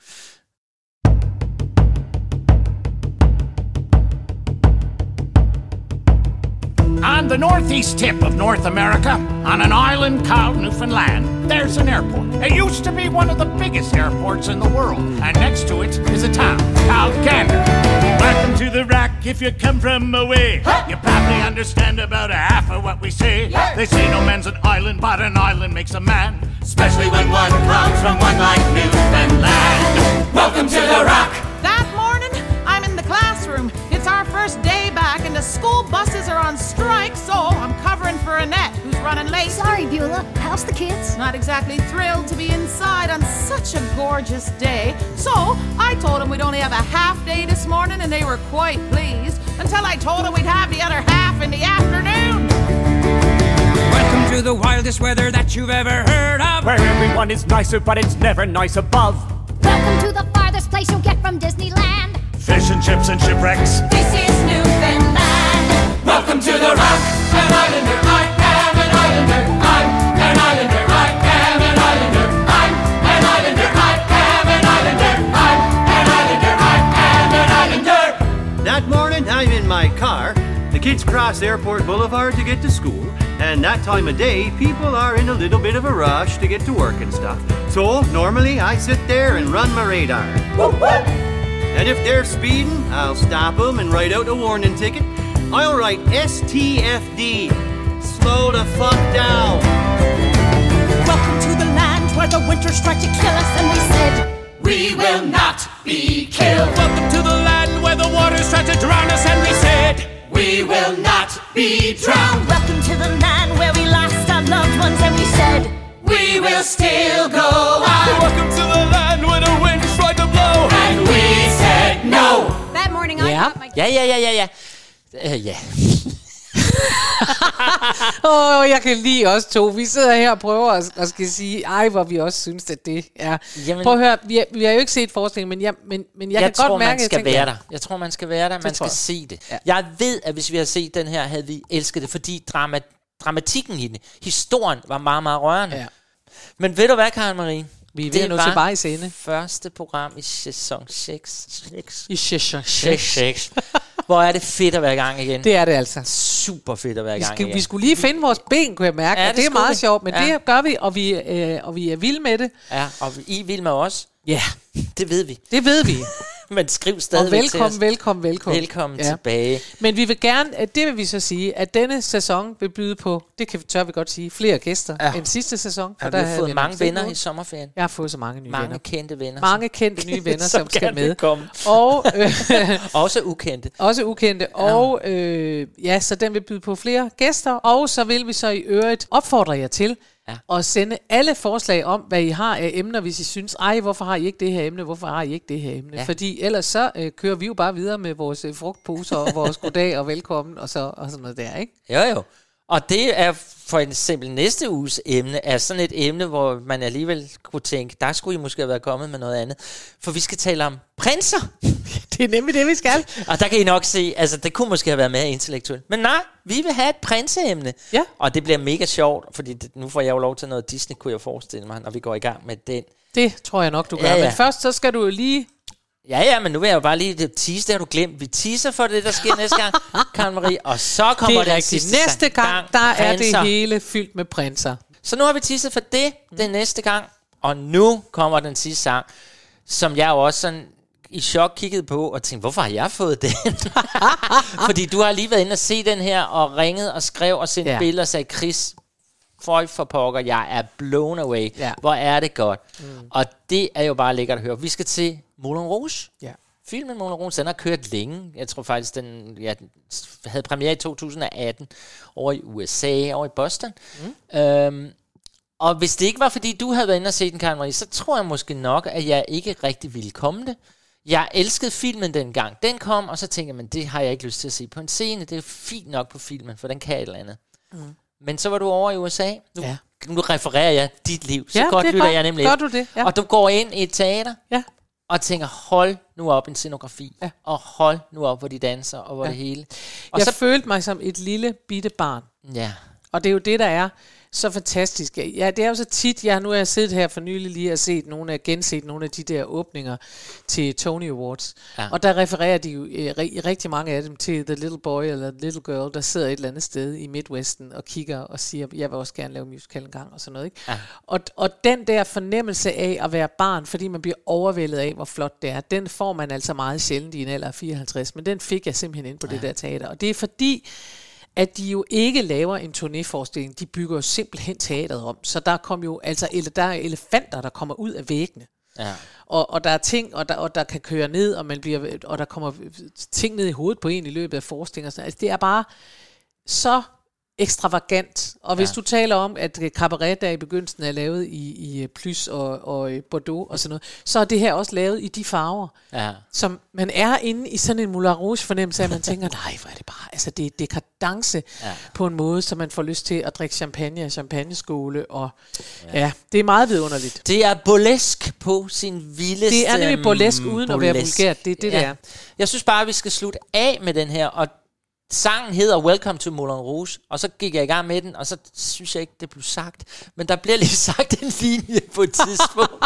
Speaker 14: On the northeast tip of North America, on an island called Newfoundland, there's an airport. It used to be one of the biggest airports in the world, and next to it is a town called Gander.
Speaker 13: Welcome to the rock if you come from away. You probably understand about a half of what we say. They say no man's an island, but an island makes a man. Especially when one comes from one like Newfoundland. Welcome to the rock.
Speaker 15: That morning, I'm in the classroom. It's our first day back, and the school buses are on strike, so I'm covering for Annette, who's running late.
Speaker 16: Sorry, Beulah. How's the kids?
Speaker 15: Not exactly thrilled to be inside on such a gorgeous day. So I told them we'd only have a half day this morning, and they were quite pleased. Until I told them we'd have the other half in the afternoon.
Speaker 8: Welcome to the wildest weather that you've ever heard of.
Speaker 14: Where everyone is nicer, but it's never nice above.
Speaker 16: Welcome to the farthest place you'll get from Disneyland.
Speaker 13: Fish and chips and shipwrecks.
Speaker 16: This is Newfoundland.
Speaker 13: Welcome to the rock. An islander, I am an islander. I'm an islander, I am an islander. I'm an islander, I am an islander. I'm an islander, I am an islander.
Speaker 17: That morning, I'm in my car. The kids cross Airport Boulevard to get to school, and that time of day, people are in a little bit of a rush to get to work and stuff. So, normally, I sit there and run my radar. And if they're speeding, I'll stop them and write out a warning ticket. I'll write STFD. Slow the fuck down.
Speaker 9: Welcome to the land where the winters tried to kill us, and we said,
Speaker 13: We will not be killed.
Speaker 8: Welcome to the land where the waters tried to drown us, and we said,
Speaker 13: We will not be drowned.
Speaker 9: Welcome to the land where we lost our loved ones, and we said,
Speaker 13: We will still go on.
Speaker 8: Welcome to the land where the wind tried to blow,
Speaker 13: and we said no.
Speaker 16: That morning I
Speaker 3: Ja.
Speaker 16: got my
Speaker 2: Ja, ja, ja, ja.
Speaker 3: Åh, oh, jeg kan lide os to. Vi sidder her og prøver at, og skal sige, ej, hvor vi også synes, at det er...
Speaker 2: Jamen-
Speaker 3: Prøv at høre, vi har, vi har jo ikke set forestillingen, men jeg, men, men jeg,
Speaker 2: Jeg,
Speaker 3: kan
Speaker 2: tror,
Speaker 3: godt mærke,
Speaker 2: man
Speaker 3: jeg
Speaker 2: skal
Speaker 3: tænker,
Speaker 2: være der. Jeg tror, man skal være der. Man skal
Speaker 3: jeg.
Speaker 2: se det. Ja. Jeg ved, at hvis vi havde set den her, havde vi elsket det, fordi drama, dramatikken i den, historien var meget, meget rørende.
Speaker 3: Ja.
Speaker 2: Men ved du hvad, Karen Marie?
Speaker 3: Vi er ved at nå til vejs ende.
Speaker 2: første program i sæson 6. 6.
Speaker 3: I sæson
Speaker 2: 6. 6. Hvor er det fedt at være i gang igen.
Speaker 3: Det er det altså.
Speaker 2: Super fedt at være i
Speaker 3: Vi,
Speaker 2: gang
Speaker 3: skal,
Speaker 2: igen.
Speaker 3: vi skulle lige finde vores ben, kunne jeg mærke.
Speaker 2: Ja, det
Speaker 3: det, er meget
Speaker 2: vi.
Speaker 3: sjovt, men
Speaker 2: ja.
Speaker 3: det gør vi, og vi, øh, og vi er vilde med det.
Speaker 2: Ja, og I vil med os.
Speaker 3: Ja,
Speaker 2: Det ved vi.
Speaker 3: det ved vi.
Speaker 2: Men skriv stadig
Speaker 3: og velkommen, velkommen, velkommen.
Speaker 2: Velkommen ja. tilbage.
Speaker 3: Men vi vil gerne, at det vil vi så sige, at denne sæson vil byde på, det kan vi, tør vi godt sige, flere gæster
Speaker 2: Ja.
Speaker 3: ja. end sidste sæson.
Speaker 2: Ja, vi
Speaker 3: der
Speaker 2: har
Speaker 3: havde
Speaker 2: fået
Speaker 3: vi
Speaker 2: mange venner i sommerferien.
Speaker 3: Jeg har fået så mange nye
Speaker 2: Mange
Speaker 3: venner.
Speaker 2: kendte venner.
Speaker 3: Mange kendte nye venner, som, skal
Speaker 2: gerne vil
Speaker 3: med.
Speaker 2: komme.
Speaker 3: Og, øh,
Speaker 2: Også ukendte.
Speaker 3: også ukendte. Og øh, ja, så den vil byde på flere gæster. Og så vil vi så i øvrigt opfordre jer til
Speaker 2: Ja.
Speaker 3: at sende alle forslag om, hvad I har af emner, hvis I synes, ej, hvorfor har I ikke det her emne, hvorfor har I ikke det her emne?
Speaker 2: Ja.
Speaker 3: Fordi ellers så øh, kører vi jo bare videre med vores øh, frugtposer og vores goddag og velkommen og, så, og sådan noget der, ikke?
Speaker 2: Jo, jo. Og det er for eksempel næste uges emne, er sådan et emne, hvor man alligevel kunne tænke, der skulle I måske have været kommet med noget andet. For vi skal tale om prinser.
Speaker 3: Det er nemlig det, vi skal.
Speaker 2: Og der kan I nok se, altså det kunne måske have været mere intellektuelt. Men nej, vi vil have et prinseemne.
Speaker 3: Ja.
Speaker 2: Og det bliver mega sjovt, fordi det, nu får jeg jo lov til noget Disney, kunne jeg forestille mig, når vi går i gang med den.
Speaker 3: Det tror jeg nok, du gør.
Speaker 2: Ja, ja.
Speaker 3: Men først så skal du lige...
Speaker 2: Ja, ja, men nu vil jeg jo bare lige tease, det har du glemt. Vi teaser for det, der sker næste gang, Karen Marie, og så kommer
Speaker 3: det er
Speaker 2: den
Speaker 3: rigtigt. Næste gang, der er det
Speaker 2: prinser.
Speaker 3: hele fyldt med prinser.
Speaker 2: Så nu har vi tisset for det den næste gang, og nu kommer den sidste sang, som jeg jo også sådan i chok kiggede på og tænkte, hvorfor har jeg fået den? Fordi du har lige været inde og se den her, og ringet og skrev og sendt. Ja. billeder og sagde, Chris, føj for pokker, jeg er blown away.
Speaker 3: Ja.
Speaker 2: Hvor er det godt. Mm. Og det er jo bare lækkert at høre. Vi skal til Moulin Rouge.
Speaker 3: Ja.
Speaker 2: Filmen Moulin Rouge, den har kørt længe. Jeg tror faktisk, den ja, havde premiere i 2018 over i USA, over i Boston. Mm. Øhm, og hvis det ikke var, fordi du havde været inde og set den, Karen Marie, så tror jeg måske nok, at jeg ikke rigtig ville komme det. Jeg elskede filmen dengang. Den kom, og så tænkte jeg, men det har jeg ikke lyst til at se på en scene. Det er fint nok på filmen, for den kan et eller andet.
Speaker 3: Mm.
Speaker 2: Men så var du over i USA. Nu,
Speaker 3: Ja.
Speaker 2: nu refererer jeg dit liv. Så
Speaker 3: Ja,
Speaker 2: godt
Speaker 3: er
Speaker 2: lytter
Speaker 3: godt.
Speaker 2: jeg nemlig
Speaker 3: Gør du det? Ja.
Speaker 2: Og du går ind i et teater.
Speaker 3: Ja.
Speaker 9: og tænker, hold nu op en scenografi, ja. og hold nu op, hvor de danser, og hvor
Speaker 3: Ja.
Speaker 9: det hele. Og
Speaker 3: jeg så følte mig som et lille bitte barn.
Speaker 9: Ja.
Speaker 3: Og det er jo det, der er så fantastisk. Ja, det er jo så tit, jeg nu har jeg siddet her for nylig lige og set nogle af, genset nogle af de der åbninger til Tony Awards.
Speaker 9: Ja.
Speaker 3: Og der refererer de jo øh, ri- rigtig mange af dem til The Little Boy eller The Little Girl, der sidder et eller andet sted i Midwesten og kigger og siger, jeg vil også gerne lave musical en gang og sådan noget. Ikke?
Speaker 9: Ja.
Speaker 3: Og, og den der fornemmelse af at være barn, fordi man bliver overvældet af, hvor flot det er, den får man altså meget sjældent i en alder af 54, men den fik jeg simpelthen ind på ja. det der teater. Og det er fordi, at de jo ikke laver en turnéforestilling, de bygger jo simpelthen teateret om. Så der kom jo, altså, ele- der er elefanter, der kommer ud af væggene.
Speaker 9: Ja.
Speaker 3: Og, og der er ting, og der, og der kan køre ned, og, man bliver, og der kommer ting ned i hovedet på en i løbet af forestillingen. Altså, det er bare så ekstravagant. Og hvis
Speaker 9: Ja.
Speaker 3: ja. du taler om, at øh, cabaret der i begyndelsen er lavet i, i øh, Plys og, og øh, Bordeaux og sådan noget, så er det her også lavet i de farver,
Speaker 9: Ja.
Speaker 3: som man er inde i sådan en Moulin Rouge fornemmelse at man tænker, nej, hvor er det bare, altså det er dekadence
Speaker 9: Ja.
Speaker 3: ja. på en måde, så man får lyst til at drikke champagne og champagneskåle, og ja. ja, det er meget vidunderligt.
Speaker 9: Det er burlesk på sin vildeste
Speaker 3: Det er nemlig burlesk uden at være
Speaker 9: burlesk.
Speaker 3: vulgært. Det er det, det er.
Speaker 9: Jeg synes bare, vi skal slutte af med den her, og sangen hedder Welcome to Moulin Rouge, og så gik jeg i gang med den, og så synes jeg ikke, det blev sagt. Men der bliver lige sagt en linje på et tidspunkt,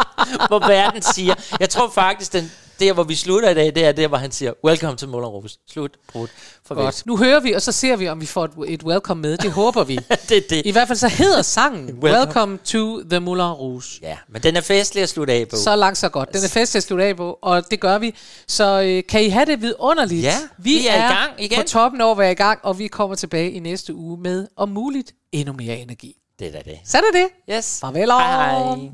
Speaker 9: hvor verden siger, jeg tror faktisk, den, der hvor vi slutter i dag, det er der, hvor han siger, Welcome to Moulin Rouge. Slut, brud, farvel.
Speaker 3: Godt. Nu hører vi, og så ser vi, om vi får et, et welcome med. Det håber vi.
Speaker 9: det er det.
Speaker 3: I hvert fald så hedder sangen
Speaker 9: Welcome.
Speaker 3: welcome. to the Moulin Rouge.
Speaker 9: Ja, men den er festlig at slutte af på.
Speaker 3: Så langt, så godt. Den er fest til at slutte af på, og det gør vi. Så øh, kan I have det vidunderligt?
Speaker 9: Ja, vi er i gang igen.
Speaker 3: på toppen over at være i gang, og vi kommer tilbage i næste uge med, om muligt, endnu mere energi.
Speaker 9: Det er da det.
Speaker 3: Så er det det.
Speaker 9: Yes.
Speaker 3: Farvel.
Speaker 9: Hej,